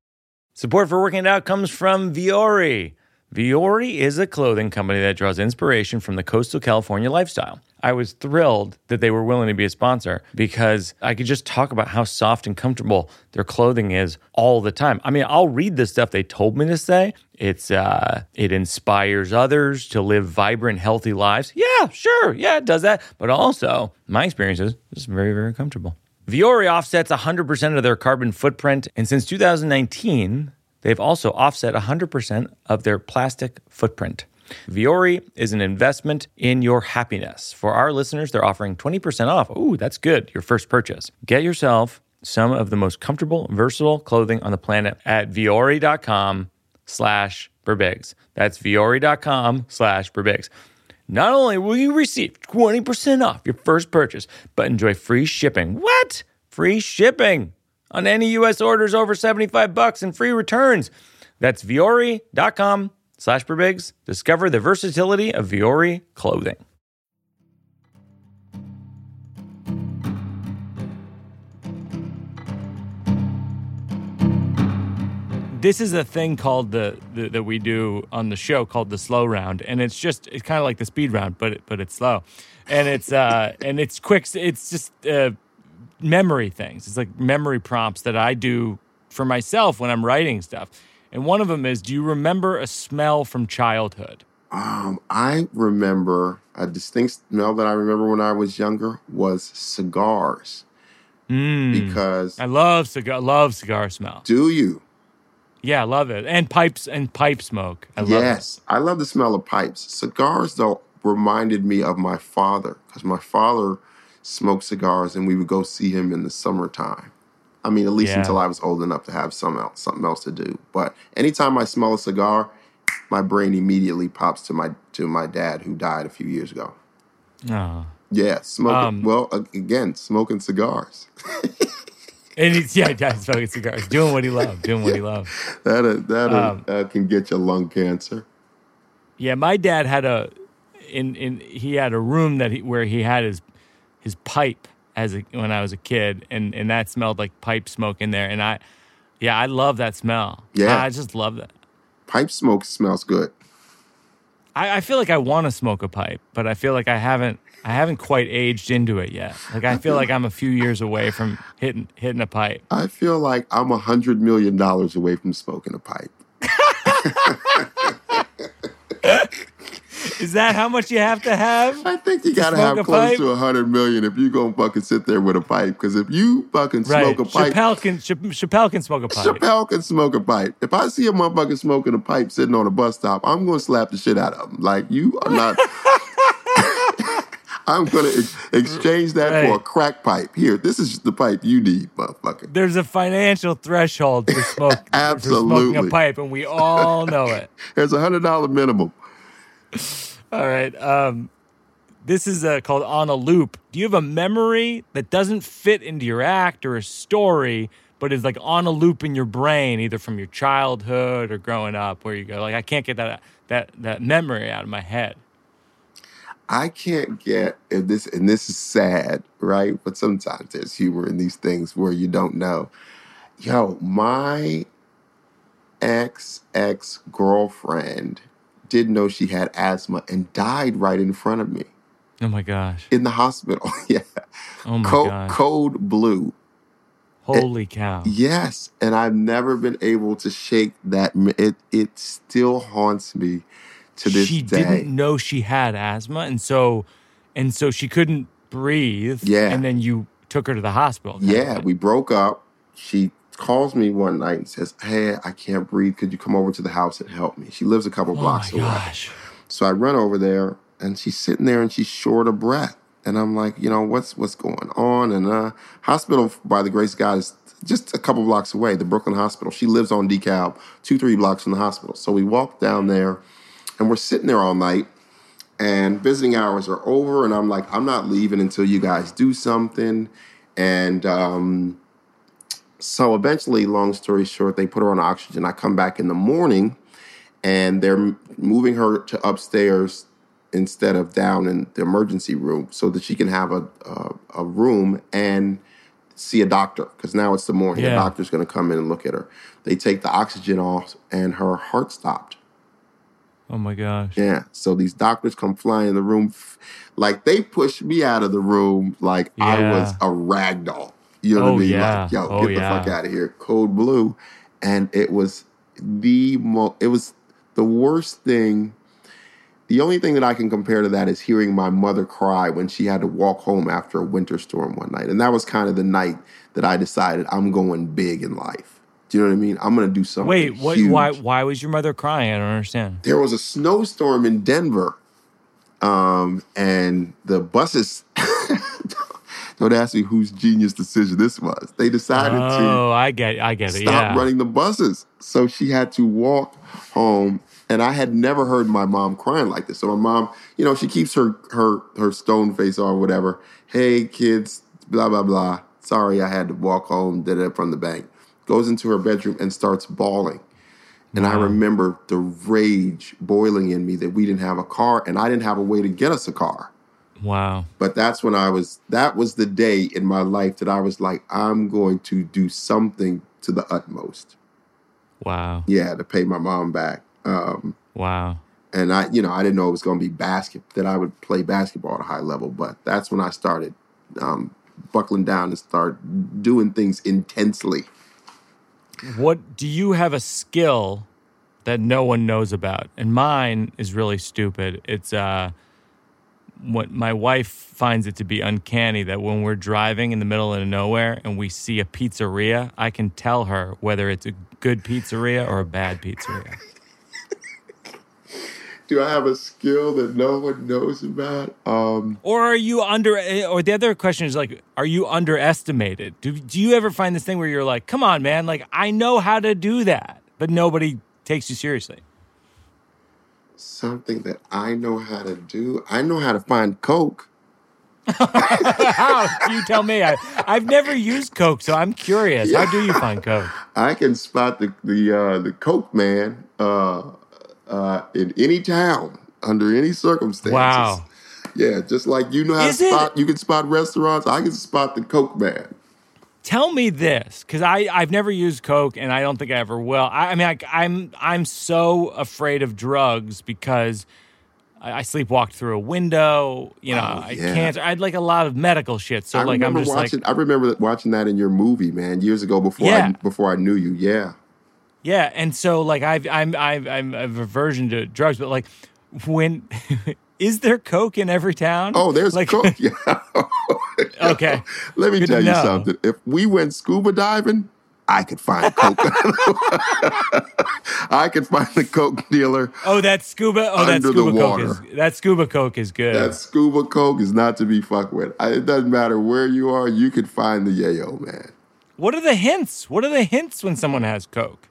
Support for Working It Out comes from Vuori. Vuori is a clothing company that draws inspiration from the coastal California lifestyle. I was thrilled that they were willing to be a sponsor because I could just talk about how soft and comfortable their clothing is all the time. I mean, I'll read the stuff they told me to say. It's uh, it inspires others to live vibrant, healthy lives. Yeah, sure, yeah, it does that. But also, my experience is it's very, very comfortable. Vuori offsets 100% of their carbon footprint, and since 2019, they've also offset 100% of their plastic footprint. Vuori is an investment in your happiness. For our listeners, they're offering 20% off. Ooh, that's good. Your first purchase. Get yourself some of the most comfortable, versatile clothing on the planet at vuori.com slash birbigs. That's vuori.com slash birbigs. Not only will you receive 20% off your first purchase, but enjoy free shipping. What? Free shipping on any U.S. orders over 75 bucks and free returns. That's vuori.com slash Birbigs. Discover the versatility of Vuori clothing. this is a thing called the, the that we do on the show called the slow round, and it's just it's kind of like the speed round, but but it's slow, and it's uh and it's quick. It's just uh, memory things. It's like memory prompts that I do for myself when I'm writing stuff. And one of them is, do you remember a smell from childhood? Um, I remember a distinct smell that I remember when I was younger was cigars. Because I love cigar, love cigar smell. do you? Yeah, I love it. And pipes and pipe smoke. I love it. yes, I love the smell of pipes. Cigars, though, reminded me of my father because my father smoked cigars, and we would go see him in the summertime. I mean, at least Yeah. until I was old enough to have some else, something else to do. But anytime I smell a cigar, my brain immediately pops to my to my dad who died a few years ago. Oh. Yeah, smoking. Um, well, again, smoking cigars. And he's yeah, yeah, he's smoking cigars, doing what he loved, doing what he loved. that uh, that uh, Um, uh, can get you lung cancer. Yeah, my dad had a in in he had a room that he where he had his his pipe as a, when I was a kid, and and that smelled like pipe smoke in there, and I yeah, I love that smell. Yeah. I just love that. Pipe smoke smells good. I, I feel like I want to smoke a pipe, but I feel like I haven't I haven't quite aged into it yet. Like I feel like I'm a few years away from hitting hitting a pipe. I feel like I'm a hundred million dollars away from smoking a pipe. Is that how much you have to have? I think you gotta have close pipe? to a hundred million if you gonna fucking sit there with a pipe. Because if you fucking Right. smoke a pipe, Chappelle can Chappelle can smoke a pipe. Chappelle can smoke a pipe. If I see a motherfucker smoking a pipe sitting on a bus stop, I'm gonna slap the shit out of him. Like you are not. I'm gonna ex- exchange that for a crack pipe. Here, this is the pipe you need, motherfucker. There's a financial threshold for smoke for smoking Absolutely. a pipe, and we all know it. There's a hundred dollar minimum. All right. Um, this is uh, called On a Loop. Do you have a memory that doesn't fit into your act or a story, but is like on a loop in your brain, either from your childhood or growing up, where you go like, I can't get that that that memory out of my head. I can't get if this, and this is sad, right? But sometimes there's humor in these things where you don't know. Yo, my ex ex girlfriend didn't know she had asthma and died right in front of me Oh my gosh. in the hospital. yeah, Oh my Co- gosh. code blue. Holy cow. Yes, and I've never been able to shake that. It it still haunts me to this she day. didn't know she had asthma, and so and so she couldn't breathe. Yeah. And then you took her to the hospital. Yeah, we broke up. She calls me one night and says, "Hey, I can't breathe. Could you come over to the house and help me?" She lives a couple Oh blocks my away. gosh. So I run over there, and she's sitting there, and she's short of breath. And I'm like, you know, what's what's going on? And uh, hospital, by the grace of God, is just a couple blocks away. The Brooklyn Hospital. She lives on DeKalb, two three blocks from the hospital. So we walk down there, and we're sitting there all night. And visiting hours are over, and I'm like, I'm not leaving until you guys do something. And um, so eventually, long story short, they put her on oxygen. I come back in the morning and they're moving her to upstairs instead of down in the emergency room so that she can have a, a, a room and see a doctor because now it's the morning. The doctor's going to come in and look at her. They take the oxygen off and her heart stopped. Oh my gosh. Yeah. So these doctors come flying in the room. Like they pushed me out of the room like I was a rag doll. You know what Oh, I mean? yeah. Like, yo, Oh, get the yeah. fuck out of here. Code blue. And it was the mo it was the worst thing. The only thing that I can compare to that is hearing my mother cry when she had to walk home after a winter storm one night. And that was kind of the night that I decided I'm going big in life. Do you know what I mean? I'm gonna do something. Wait, what? huge Why? Why was your mother crying? I don't understand. there was a snowstorm in Denver, um, and the buses. Don't ask me whose genius decision this was. They decided Oh, I get. I get to it. stop Yeah. running the buses, so she had to walk home. And I had never heard my mom crying like this. So my mom, you know, she keeps her her her stone face on, whatever. Hey kids, blah blah blah. Sorry, I had to walk home. Did it from the bank. Goes into her bedroom and starts bawling. And I remember the rage boiling in me that we didn't have a car and I didn't have a way to get us a car. Wow. But that's when I was, that was the day in my life that I was like, I'm going to do something to the utmost. Wow. Yeah, to pay my mom back. Um, Wow. and I, you know, I didn't know it was going to be basket, that I would play basketball at a high level. But that's when I started um, buckling down and start doing things intensely. What do you have a skill that no one knows about? And mine is really stupid. It's uh what my wife finds it to be uncanny that when we're driving in the middle of nowhere and we see a pizzeria, I can tell her whether it's a good pizzeria or a bad pizzeria. Do I have a skill that no one knows about? Um, Or are you under? Or the other question is like, are you underestimated? Do do you ever find this thing where you're like, come on, man, like I know how to do that, but nobody takes you seriously? Something that I know how to do. I know how to find Coke. How? You tell me. I I've never used Coke, so I'm curious. How do you find Coke? I can spot the the uh, the Coke man uh, uh, in any town under any circumstances. Wow. Yeah, just like you know how Is to it- spot, you can spot restaurants. I can spot the Coke man. Tell me this, because I I've never used Coke, and I don't think I ever will. I, I mean, I, I'm I'm so afraid of drugs because I, I sleepwalked through a window. You know, Oh, I can't. I had like a lot of medical shit. So I like, I'm just watching. like, I remember watching that in your movie, man, years ago before Yeah. I before I knew you. Yeah. yeah. And so like, I've I'm I've I'm a aversion to drugs, but like, when is there coke in every town? Oh, there's like, coke. Yeah. okay. Let me Good tell you something. If we went scuba diving, I could find coke. I could find the coke dealer. Oh, that scuba. Oh, that scuba coke is that scuba coke is good. That scuba coke is not to be fucked with. I, it doesn't matter where you are, you could find the yayo, man. what are the hints? What are the hints when someone has coke?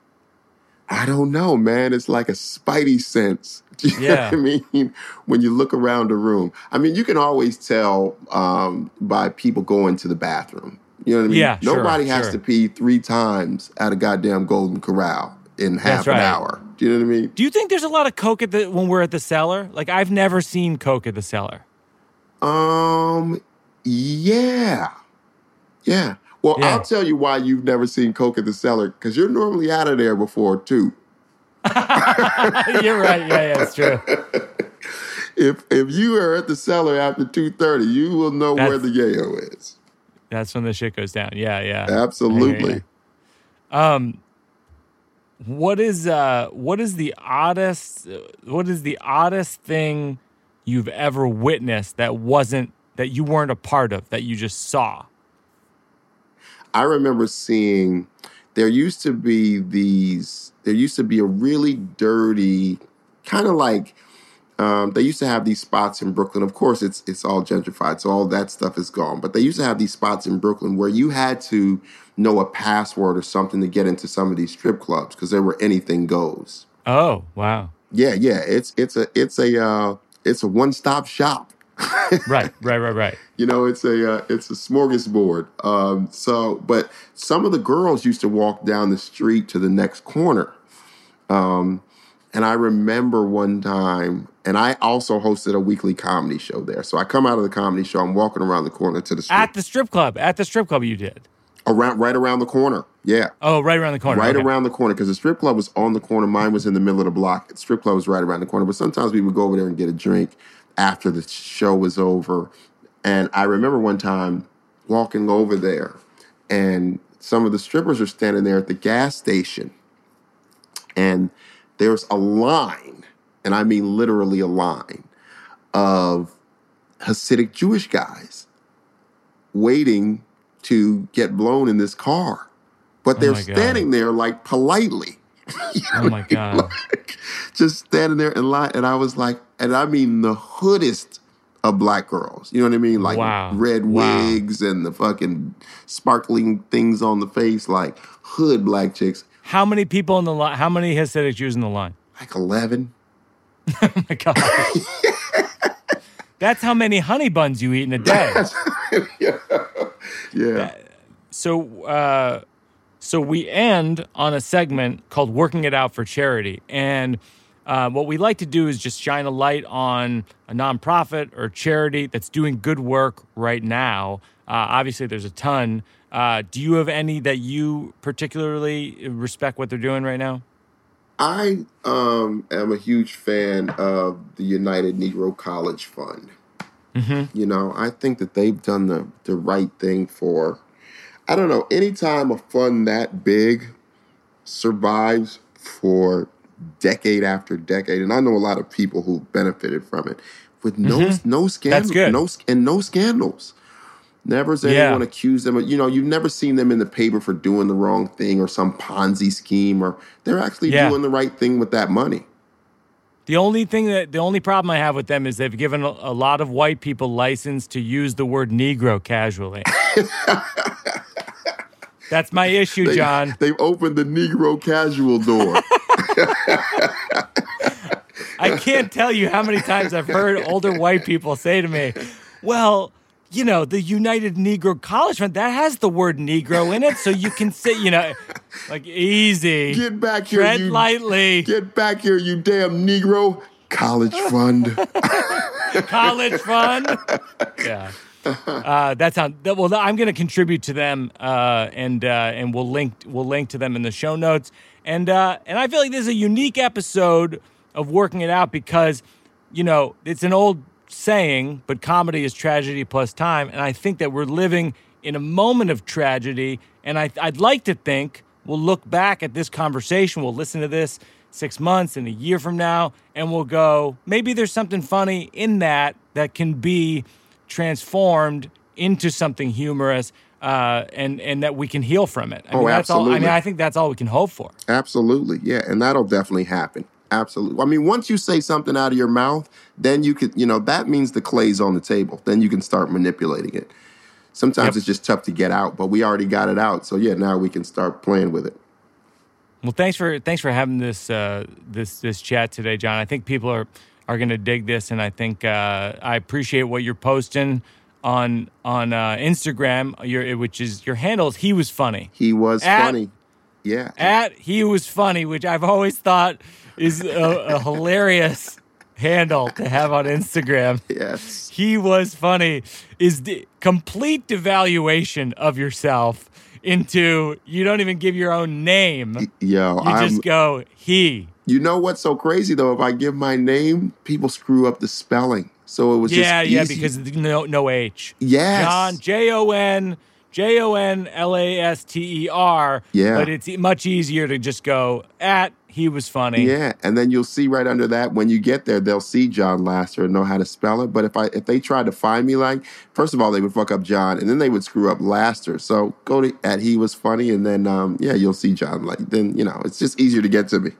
I don't know, man. It's like a spidey sense. Do you Yeah. know what I mean? When you look around a room. I mean, you can always tell um, by people going to the bathroom. You know what I mean? Yeah, sure, Nobody has sure. to pee three times at a goddamn Golden Corral in half an hour. Do you know what I mean? Do you think there's a lot of coke at the when we're at the cellar? Like I've never seen coke at the cellar. Um, yeah. Yeah. Well, Yeah. I'll tell you why you've never seen Coke at the cellar, because you're normally out of there before two. You're right. Yeah, yeah, it's true. If if you are at the cellar after two thirty, you will know where the yayo is. That's when the shit goes down. Yeah, yeah. Absolutely. Um, what is uh, what is the oddest? What is the oddest thing you've ever witnessed that wasn't that you weren't a part of that you just saw? I remember seeing there used to be these there used to be a really dirty kind of like um, they used to have these spots in Brooklyn. Of course, it's it's all gentrified, so all that stuff is gone. But they used to have these spots in Brooklyn where you had to know a password or something to get into some of these strip clubs because they were anything goes. Oh, wow. Yeah, yeah, it's it's a it's a uh, it's a one stop shop. Right, right, right, right. You know, it's a uh, it's a smorgasbord. Um, so, but some of the girls used to walk down the street to the next corner. Um, and I remember one time, and I also hosted a weekly comedy show there. So I come out of the comedy show, I'm walking around the corner to the strip, At the strip club. At the strip club, you did. around right around the corner. Yeah, Oh, right around the corner. right okay. around the corner because the strip club was on the corner. Mine was in the middle of the block. The strip club was right around the corner. But sometimes we would go over there and get a drink after the show was over. And I remember one time walking over there, and some of the strippers are standing there at the gas station, and there's a line, and I mean literally a line of Hasidic Jewish guys waiting to get blown in this car. But oh they're my God. standing there like politely, Oh my god. just standing there in line. And I was like, and I mean the hoodest of black girls. You know what I mean? Like Wow. red Wow. wigs and the fucking sparkling things on the face, like hood black chicks. How many people in the line? How many Hasidic Jews in the line? Like 11. Oh my god. That's how many honey buns you eat in a day. Yeah. So, uh, so we end on a segment called "Working It Out for Charity," and uh, what we like to do is just shine a light on a nonprofit or charity that's doing good work right now. Uh, obviously, there's a ton. Uh, do you have any that you particularly respect what they're doing right now? I um, am a huge fan of the United Negro College Fund. You know, I think that they've done the, the right thing for, I don't know, anytime a fund that big survives for decade after decade, and I know a lot of people who benefited from it with no mm-hmm. no scandals, no and no scandals. Never has Yeah. anyone accused them of, you know, you've never seen them in the paper for doing the wrong thing or some Ponzi scheme, or they're actually Yeah. doing the right thing with that money. The only thing that the only problem I have with them is they've given a, a lot of white people license to use the word Negro casually. That's my issue, They, Jon. They've opened the Negro casual door. I can't tell you how many times I've heard older white people say to me, "Well, you know, the United Negro College Fund that has the word Negro in it, so you can say, you know, like easy, Get back here, tread you lightly, get back here, you damn Negro. College fund. college fund." Yeah. Uh, that sounds that, well. I'm going to contribute to them, uh, and uh, and we'll link we'll link to them in the show notes. And uh, and I feel like this is a unique episode of working it out because you know, it's an old saying, but comedy is tragedy plus time. And I think that we're living in a moment of tragedy. And I, I'd like to think we'll look back at this conversation, we'll listen to this six months and a year from now, and we'll go, maybe there's something funny in that that can be transformed into something humorous. Uh, and and that we can heal from it. I Oh, mean, that's all. I mean, I think that's all we can hope for. Absolutely. Yeah. And that'll definitely happen. Absolutely. I mean, once you say something out of your mouth, then you could, you know, that means the clay's on the table. Then you can start manipulating it. Sometimes Yep. it's just tough to get out, but we already got it out. So yeah, now we can start playing with it. Well, thanks for thanks for having this uh, this this chat today, Jon. I think people are are going to dig this, and I think uh, I appreciate what you're posting on on uh, Instagram. Your which is your handles. He was funny He was At- funny. Yeah. at he was funny, which I've always thought is a, a hilarious handle to have on Instagram. yes. He was funny is the complete devaluation of yourself into you don't even give your own name. Yo, You I'm, just go he. you know what's so crazy though? If I give my name, people screw up the spelling. So it was Yeah, just yeah, easy. because no no H. yes. Jon J O N J O N L A S T E R. Yeah. But it's much easier to just go at he was funny. Yeah, and then you'll see right under that when you get there, they'll see Jon Laster and know how to spell it. But if I if they tried to find me, like first of all, they would fuck up Jon, and then they would screw up Laster. So go to at he was funny, and then um, yeah, you'll see Jon. Like then you know it's just easier to get to me.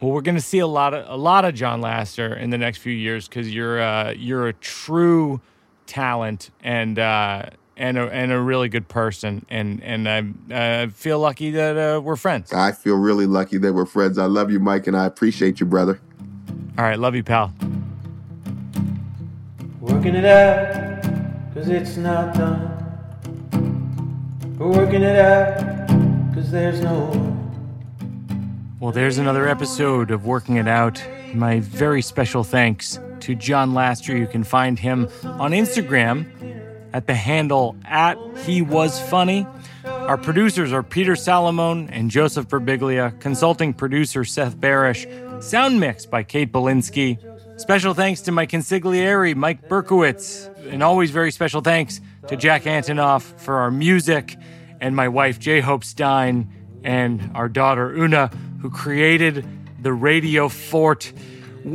Well, we're going to see a lot of a lot of Jon Laster in the next few years because you're uh, you're a true talent and uh, and a, and a really good person, and and I uh, feel lucky that uh, we're friends. I feel really lucky that we're friends. I love you, Mike, and I appreciate you, brother. All right, love you, pal. Working it out, cause it's not done. We're working it out, cause there's no one. Well, there's another episode of Working It Out. My very special thanks to Jon Laster. You can find him on Instagram at the handle at He Was Funny. Our producers are Peter Salomon and Joseph Birbiglia, consulting producer Seth Barish, sound mix by Kate Belinsky. Special thanks to my consigliere, Mike Berkowitz, and always very special thanks to Jack Antonoff for our music, and my wife, J. Hope Stein, and our daughter, Una, who created the Radio Fort.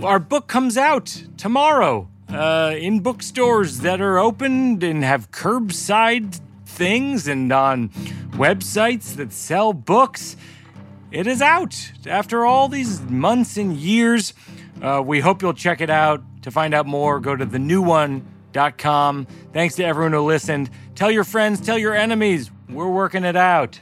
Our book comes out tomorrow uh, in bookstores that are opened and have curbside things and on websites that sell books. It is out after all these months and years. Uh, we hope you'll check it out. To find out more, go to thenewone.com. Thanks to everyone who listened. Tell your friends, tell your enemies. We're working it out.